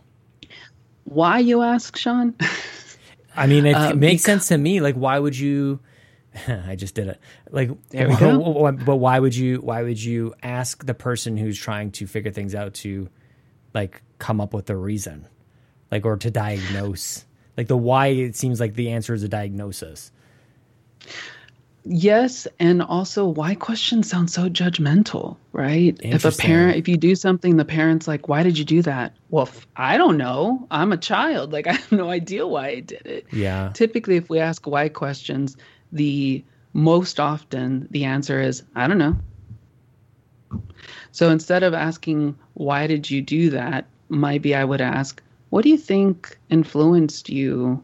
Speaker 2: Why you ask, Sean?
Speaker 1: I mean, it, uh, (laughs) makes because, sense to me. Like, why would you? (laughs) I just did it. Like,
Speaker 2: there we go. (laughs)
Speaker 1: But why would you? Why would you ask the person who's trying to figure things out to, like, come up with a reason, like, or to diagnose? Like the why. It seems like the answer is a diagnosis.
Speaker 2: Yes, and also why questions sound so judgmental, right? If a parent, if you do something, the parent's like, "Why did you do that?" Well, I don't know. I'm a child. Like (laughs) I have no idea why I did it.
Speaker 1: Yeah.
Speaker 2: Typically, if we ask why questions, the most often the answer is, "I don't know." So instead of asking, "Why did you do that?" maybe I would ask, "What do you think influenced you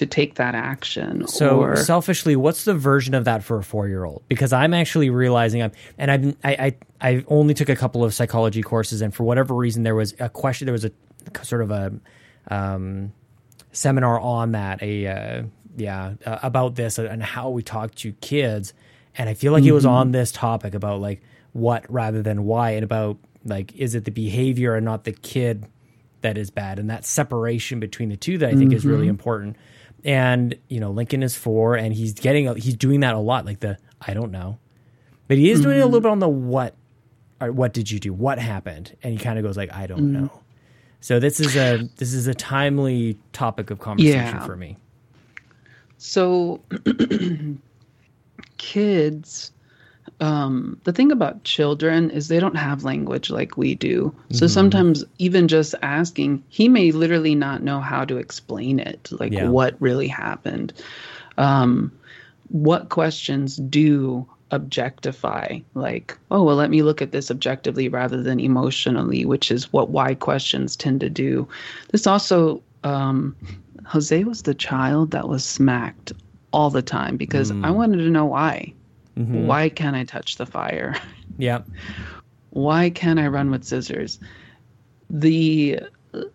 Speaker 2: to take that action.
Speaker 1: So or... selfishly, what's the version of that for a four year old? Because I'm actually realizing I'm, and I've, I, I, I only took a couple of psychology courses, and for whatever reason, there was a question, there was a sort of a um, seminar on that, a uh, yeah, uh, about this and how we talk to kids, and I feel like mm-hmm. it was mm-hmm. on this topic about like what rather than why, and about like is it the behavior and not the kid that is bad, and that separation between the two that I think mm-hmm. is really mm-hmm. important and you know Lincoln is four, and he's getting he's doing that a lot, like the I don't know, but he is doing mm-hmm. a little bit on the what, or what did you do, what happened, and he kind of goes like I don't mm-hmm. know. So this is a this is a timely topic of conversation yeah. for me.
Speaker 2: So (clears throat) kids um, the thing about children is they don't have language like we do. So mm-hmm. sometimes even just asking, he may literally not know how to explain it, like yeah. what really happened. Um, what questions do objectify? Like, oh, well, let me look at this objectively rather than emotionally, which is what why questions tend to do. This also, um, Jose was the child that was smacked all the time because mm. I wanted to know why. Mm-hmm. Why can't I touch the fire? (laughs)
Speaker 1: Yeah.
Speaker 2: Why can't I run with scissors? The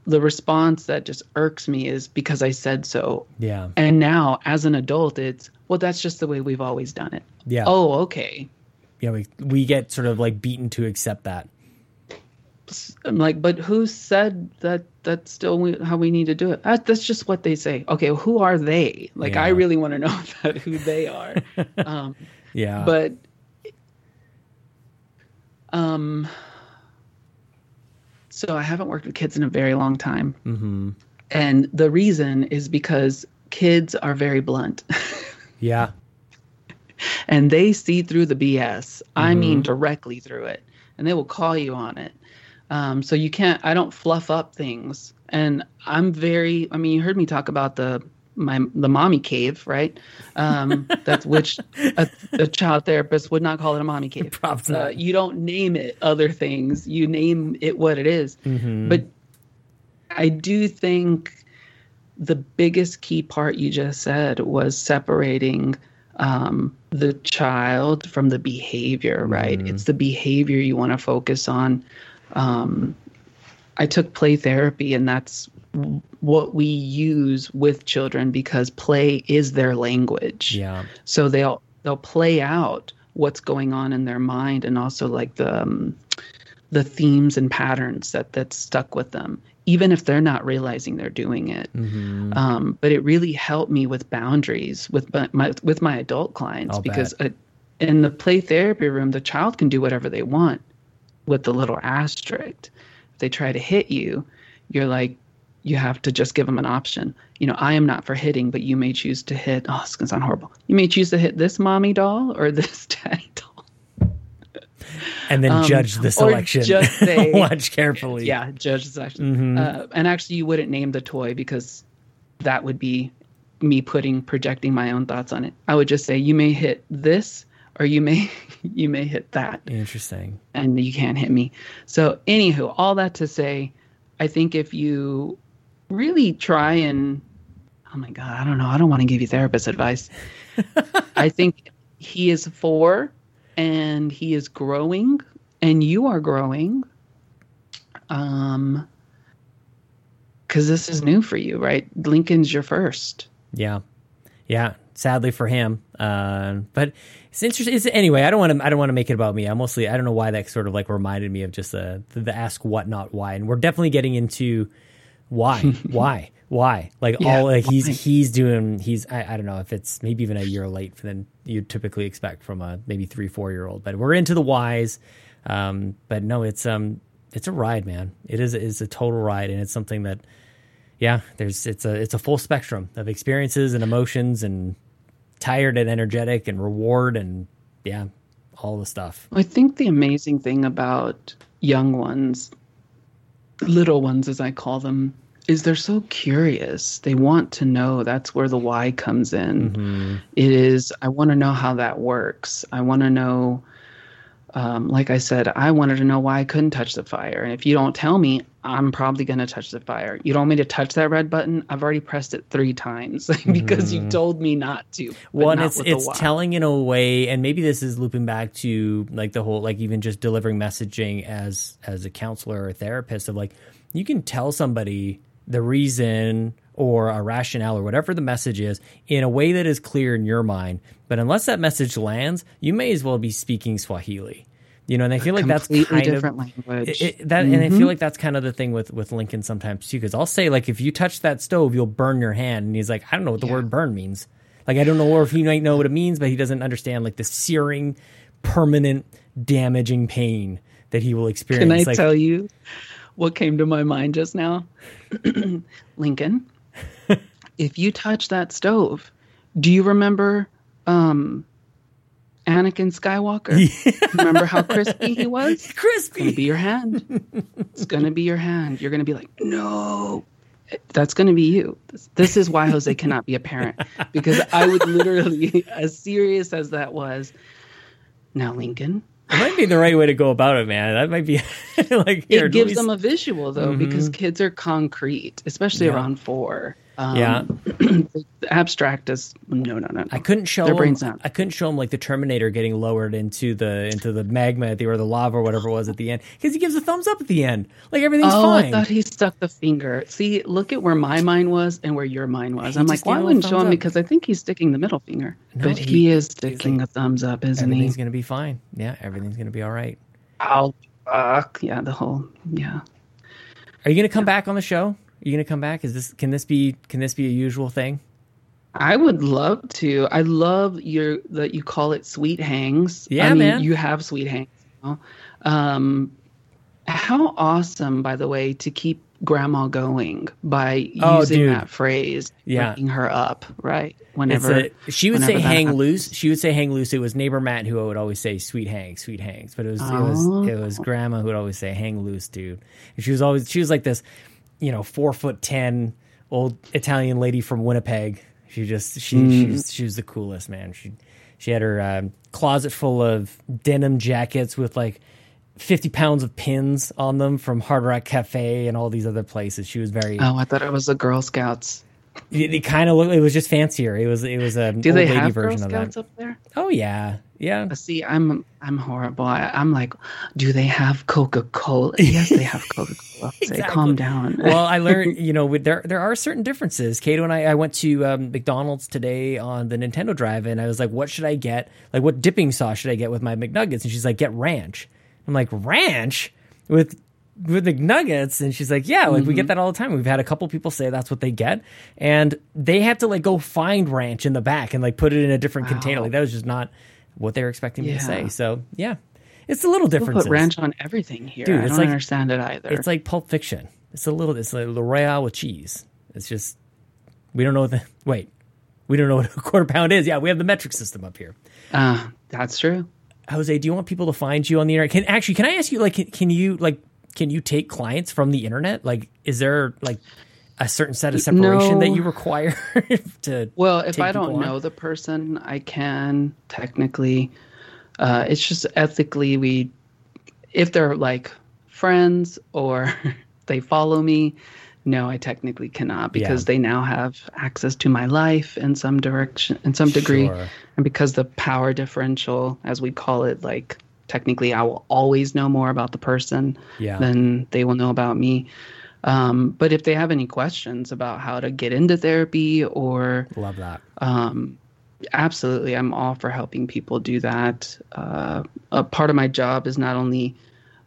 Speaker 2: the response that just irks me is because I said so.
Speaker 1: Yeah.
Speaker 2: And now as an adult it's well that's just the way we've always done it.
Speaker 1: Yeah.
Speaker 2: Oh, okay.
Speaker 1: Yeah, we we get sort of like beaten to accept that.
Speaker 2: I'm like, but who said that that's still how we need to do it? That, that's just what they say. Okay, who are they? Like, yeah. I really want to know (laughs) that who they are. (laughs) um,
Speaker 1: yeah.
Speaker 2: But um so I haven't worked with kids in a very long time.
Speaker 1: Mm-hmm.
Speaker 2: And the reason is because kids are very blunt. (laughs)
Speaker 1: yeah.
Speaker 2: And they see through the BS. Mm-hmm. I mean, directly through it. And they will call you on it. Um, so you can't, I don't fluff up things. And I'm very, I mean, you heard me talk about the my the mommy cave, right? Um, that's which a, a, child therapist would not call it a mommy cave. (laughs)
Speaker 1: Uh,
Speaker 2: you don't name it other things. You name it what it is.
Speaker 1: Mm-hmm.
Speaker 2: But I do think the biggest key part you just said was separating um, the child from the behavior. Right? Mm-hmm. It's the behavior you want to focus on. Um, I took play therapy, and that's what we use with children because play is their language.
Speaker 1: Yeah.
Speaker 2: So they'll they'll play out what's going on in their mind and also like the um, the themes and patterns that that's stuck with them even if they're not realizing they're doing it mm-hmm. um, but it really helped me with boundaries with my with my adult clients
Speaker 1: I'll
Speaker 2: because a, in the play therapy room the child can do whatever they want with the little asterisk if they try to hit you you're like you have to just give them an option. You know, I am not for hitting, but you may choose to hit. Oh, it's gonna sound horrible. You may choose to hit this mommy doll or this (laughs) daddy doll.
Speaker 1: And then um, judge the selection. just (laughs) say, Watch carefully.
Speaker 2: Yeah, judge the selection. Mm-hmm. Uh, and actually, you wouldn't name the toy because that would be me putting projecting my own thoughts on it. I would just say you may hit this or you may (laughs) you may hit that.
Speaker 1: Interesting.
Speaker 2: And you can't hit me. So anywho, all that to say, I think if you really try and oh my god, I don't know. I don't want to give you therapist advice. (laughs) I think he is four and he is growing and you are growing. Um because this is new for you, right? Lincoln's your first.
Speaker 1: Yeah. Yeah. Sadly for him. Uh, but it's interesting. It's, anyway, I don't want to. I don't want to make it about me. I mostly. I don't know why that sort of like reminded me of just the the, the ask what not why, and we're definitely getting into why? (laughs) why? Why? Like yeah, all like he's he's doing he's I, I don't know if it's maybe even a year late than you typically expect from a maybe three four year old. But we're into the whys. Um, but no, it's um it's a ride, man. It is it's a total ride, and it's something that yeah, there's it's a it's a full spectrum of experiences and emotions and tired and energetic and reward and yeah, all the stuff.
Speaker 2: I think the amazing thing about young ones, little ones as I call them, is they're so curious. They want to know. That's where the why comes in. Mm-hmm. It is I want to know how that works. I want to know um, like I said, I wanted to know why I couldn't touch the fire. And if you don't tell me, I'm probably going to touch the fire. You don't want me to touch that red button? I've already pressed it three times (laughs) because mm. you told me not to.
Speaker 1: Well, it's it's telling in a way, and maybe this is looping back to like the whole like even just delivering messaging as as a counselor or a therapist of like you can tell somebody the reason or a rationale or whatever the message is in a way that is clear in your mind. But unless that message lands, you may as well be speaking Swahili. You know, and I feel like that's kind
Speaker 2: different of, language.
Speaker 1: It, that, mm-hmm. and I feel mm-hmm. like that's kind of the thing with with Lincoln sometimes too. Because I'll say like, if you touch that stove, you'll burn your hand, and he's like, I don't know what the yeah. word burn means. Like, I don't know if he might know what it means, but he doesn't understand like the searing, permanent, damaging pain that he will experience.
Speaker 2: Can I
Speaker 1: like,
Speaker 2: tell you what came to my mind just now? (clears throat) Lincoln, (laughs) if you touch that stove, do you remember um, Anakin Skywalker? Yeah. Remember how crispy he was? (laughs)
Speaker 1: Crispy.
Speaker 2: It's gonna be your hand. it's gonna be your hand. You're gonna be like, no. That's going to be you. This, this is why Jose cannot be a parent because I would literally, (laughs) as serious as that was, now Lincoln,
Speaker 1: it might be the right way to go about it, man. That might be (laughs) like
Speaker 2: here, it gives least... them a visual though, mm-hmm. because kids are concrete, especially yeah. around four.
Speaker 1: Um, yeah,
Speaker 2: abstract is no, no, no.
Speaker 1: I couldn't show Their brains out. I couldn't show him like the Terminator getting lowered into the into the magma at the or the lava or whatever it was at the end because he gives a thumbs up at the end, like everything's
Speaker 2: oh,
Speaker 1: fine.
Speaker 2: I thought he stuck the finger. See, look at where my mind was and where your mind was. He I'm like, well, I wouldn't show him up. because I think he's sticking the middle finger, no, but he, he is sticking like, a thumbs up, isn't
Speaker 1: everything's
Speaker 2: he?
Speaker 1: Everything's gonna be fine. Yeah, everything's gonna be all right.
Speaker 2: Oh, fuck yeah, the whole yeah.
Speaker 1: Are you gonna come yeah. back on the show? You gonna come back? Is this can this be can this be a usual thing?
Speaker 2: I would love to. I love your that you call it sweet hangs.
Speaker 1: Yeah,
Speaker 2: I mean,
Speaker 1: man.
Speaker 2: You have sweet hangs. You know? um, how awesome, by the way, to keep grandma going by oh, using dude. that phrase, yeah. waking her up, right?
Speaker 1: Whenever a, she would say hang happens. loose, she would say hang loose. It was neighbor Matt who would always say sweet hang, sweet hangs, but it was oh. it was it was grandma who would always say hang loose, dude. And she was always she was like this you know four foot ten old Italian lady from Winnipeg. She just she mm. she, was, she was the coolest man. She she had her uh, closet full of denim jackets with like 50 pounds of pins on them from Hard Rock Cafe and all these other places. She was very.
Speaker 2: Oh, I thought it was the Girl Scouts.
Speaker 1: It, it kind of looked. It was just fancier. It was. It was a
Speaker 2: Do they have Girl
Speaker 1: Scouts
Speaker 2: up there?
Speaker 1: Oh yeah, yeah.
Speaker 2: Uh, see, I'm I'm horrible. I, am like, do they have Coca Cola? (laughs) yes, they have Coca Cola. exactly. Say, calm down.
Speaker 1: well, I learned. (laughs) You know, there there are certain differences. Kato and I, I went to um, McDonald's today on the Nintendo Drive, and I was like, what should I get? Like, what dipping sauce should I get with my McNuggets? And she's like, get ranch. I'm like, ranch with with McNuggets, and she's like, "Yeah, like mm-hmm. we get mm-hmm. that all the time. We've had a couple people say that's what they get, and they had to like go find ranch in the back and like put it in a different wow. container. Like that was just not what they were expecting yeah. me to say. So yeah, it's a little different.
Speaker 2: Put ranch on everything here. Dude, I don't like, understand it either.
Speaker 1: It's like Pulp Fiction. It's a little. It's like L'Oreal with cheese. It's just we don't know what the (laughs) wait. We don't know what a quarter pound is. Yeah, we have the metric system up here.
Speaker 2: Uh, that's true.
Speaker 1: Jose, do you want people to find you on the internet? Can actually, can I ask you, like, can, can you like can you take clients from the internet? Like, is there like a certain set of separation no. that you require (laughs) to?
Speaker 2: Well, if I don't know the person, I can technically. Uh, it's just ethically, we, if they're like friends or (laughs) they follow me, no, I technically cannot because yeah. they now have access to my life in some direction, in some degree, sure. and because the power differential, as we call it, like technically I will always know more about the person yeah. than they will know about me. Um, but if they have any questions about how to get into therapy or
Speaker 1: love that,
Speaker 2: um, absolutely, I'm all for helping people do that. Uh, a part of my job is not only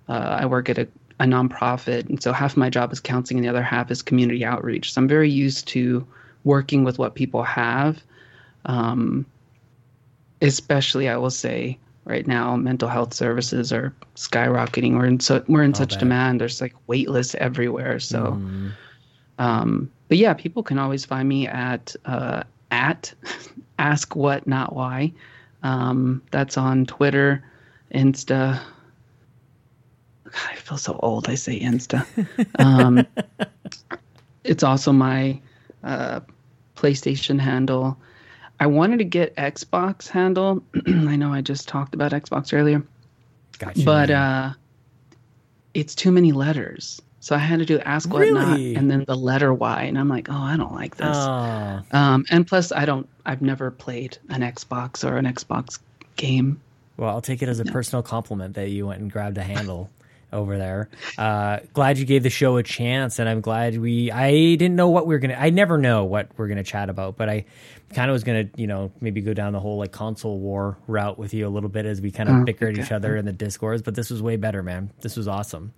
Speaker 2: uh, I work at a a nonprofit, and so half my job is counseling, and the other half is community outreach. So I'm very used to working with what people have. Um, especially, I will say, right now, mental health services are skyrocketing. We're in so we're in such bet. demand. There's like wait lists everywhere. So, mm. um, but yeah, people can always find me at uh, at (laughs) ask what not why. Um, that's on Twitter, Insta. God, I feel so old. I say Insta. (laughs) Um, it's also my uh, PlayStation handle. I wanted to get Xbox handle. (clears throat) I know I just talked about Xbox earlier. Gotcha. But uh, it's too many letters. So I had to do ask what really? not and then the letter Y. And I'm like, oh, I don't like this. Oh. Um, and plus, I don't, I've never played an Xbox or an Xbox game.
Speaker 1: Well, I'll take it as a no. personal compliment that you went and grabbed a handle over there. Uh, glad you gave the show a chance, and I'm glad we. I didn't know what we are gonna. I never know what we're gonna chat about, but I kind of was gonna, you know, maybe go down the whole like console war route with you a little bit as we kind of oh, bicker at each other in the discords. But this was way better, man. This was awesome.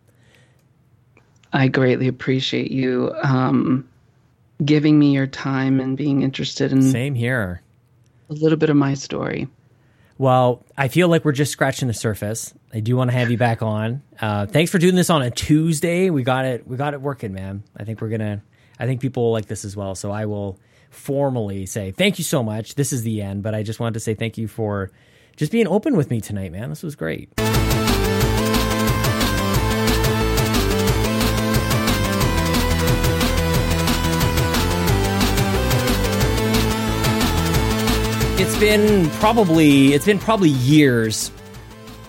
Speaker 2: I greatly appreciate you um, giving me your time and being interested in.
Speaker 1: Same here.
Speaker 2: A little bit of my story.
Speaker 1: Well, I feel like we're just scratching the surface. I do want to have you back on. Uh, thanks for doing this on a Tuesday. We got it. We got it working, man. I think we're gonna. I think people will like this as well. So I will formally say thank you so much. This is the end, but I just wanted to say thank you for just being open with me tonight, man. This was great. It's been probably it's been probably years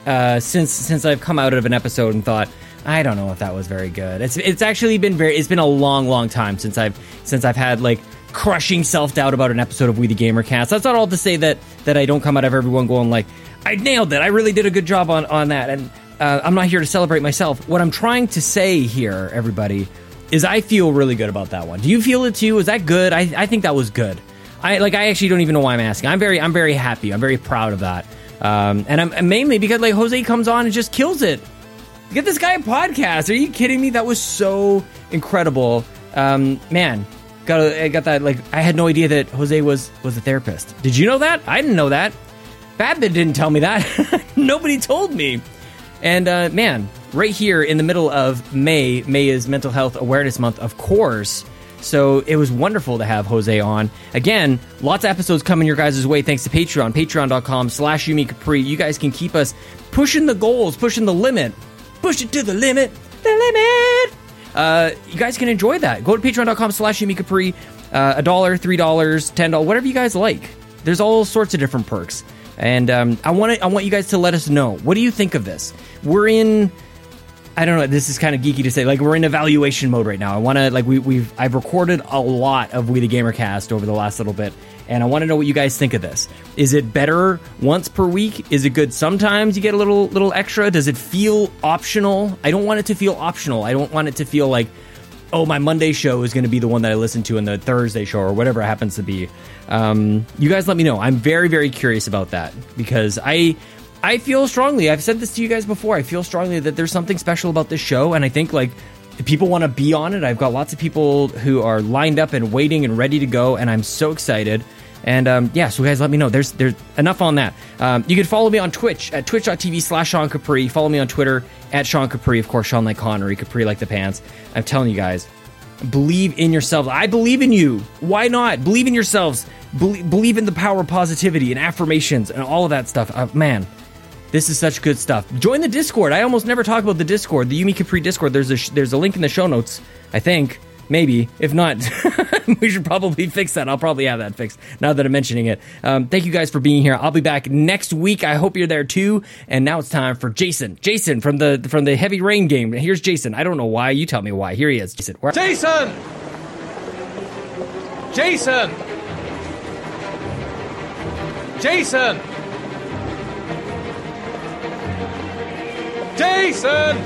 Speaker 1: uh, since since I've come out of an episode and thought I don't know if that was very good. It's it's actually been very it's been a long long time since I've since I've had like crushing self doubt about an episode of We the Gamer Cast. That's not all to say that that I don't come out of everyone going like I nailed it. I really did a good job on on that, and uh, I'm not here to celebrate myself. What I'm trying to say here, everybody, is I feel really good about that one. Do you feel it too? Is that good? I I think that was good. I like. I actually don't even know why I'm asking. I'm very. I'm very happy. I'm very proud of that. Um, and I'm and mainly because like Jose comes on and just kills it. Get this guy a podcast. Are you kidding me? That was so incredible. Um, man, got I got that. Like I had no idea that Jose was was a therapist. Did you know that? I didn't know that. Babbitt didn't tell me that. (laughs) Nobody told me. And uh, man, right here in the middle of May, May is Mental Health Awareness Month, of course. So it was wonderful to have Jose on. Again, lots of episodes coming your guys' way thanks to Patreon. Patreon.com slash Yumi Capri. You guys can keep us pushing the goals, pushing the limit. Push it to the limit. The limit. Uh, you guys can enjoy that. Go to patreon.com slash Yumi Capri. Uh, a dollar, three dollars, ten dollars, whatever you guys like. There's all sorts of different perks. And um, I want I want you guys to let us know. What do you think of this? We're in I don't know. This is kind of geeky to say. Like we're in evaluation mode right now. I want to like we we've I've recorded a lot of We the Gamer Cast over the last little bit, and I want to know what you guys think of this. Is it better once per week? Is it good sometimes? You get a little little extra. Does it feel optional? I don't want it to feel optional. I don't want it to feel like oh my Monday show is going to be the one that I listen to, and the Thursday show or whatever it happens to be. Um, you guys let me know. I'm very very curious about that because I I feel strongly. I've said this to you guys before. I feel strongly that there's something special about this show, and I think like people want to be on it. I've got lots of people who are lined up and waiting and ready to go, and I'm so excited. And um, yeah, so guys, let me know. There's there's enough on that. Um, you can follow me on Twitch at twitch.tv slash Sean Capri. Follow me on Twitter at Sean Capri. Of course, Sean like Connery, Capri like the pants. I'm telling you guys, believe in yourselves. I believe in you. Why not? Believe in yourselves. Believe, believe in the power of positivity and affirmations and all of that stuff. Uh, man, this is such good stuff. Join the Discord. I almost never talk about the Discord, the Yumi Capri Discord. There's a sh- there's a link in the show notes. I think maybe. If not, (laughs) we should probably fix that. I'll probably have that fixed now that I'm mentioning it. Um, thank you guys for being here. I'll be back next week. I hope you're there too. And now it's time for Jason. Jason from the from the Heavy Rain game. Here's Jason. I don't know why. You tell me why. Here he is. Jason.
Speaker 3: Where- Jason. Jason. Jason. Jason!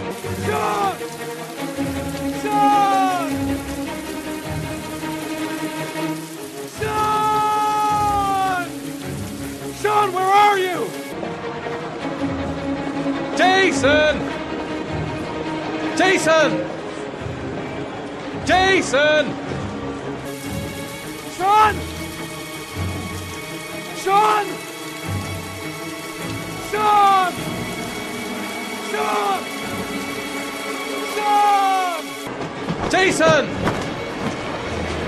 Speaker 3: Sean! Sean! Sean! Sean, where are you? Jason! Jason! Jason! Jason! Sean! Sean! Sean! Sean! Sean! Jason!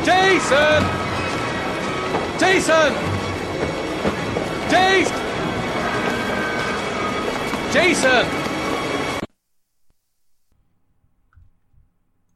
Speaker 3: Jason! Jason! Jason! Jason!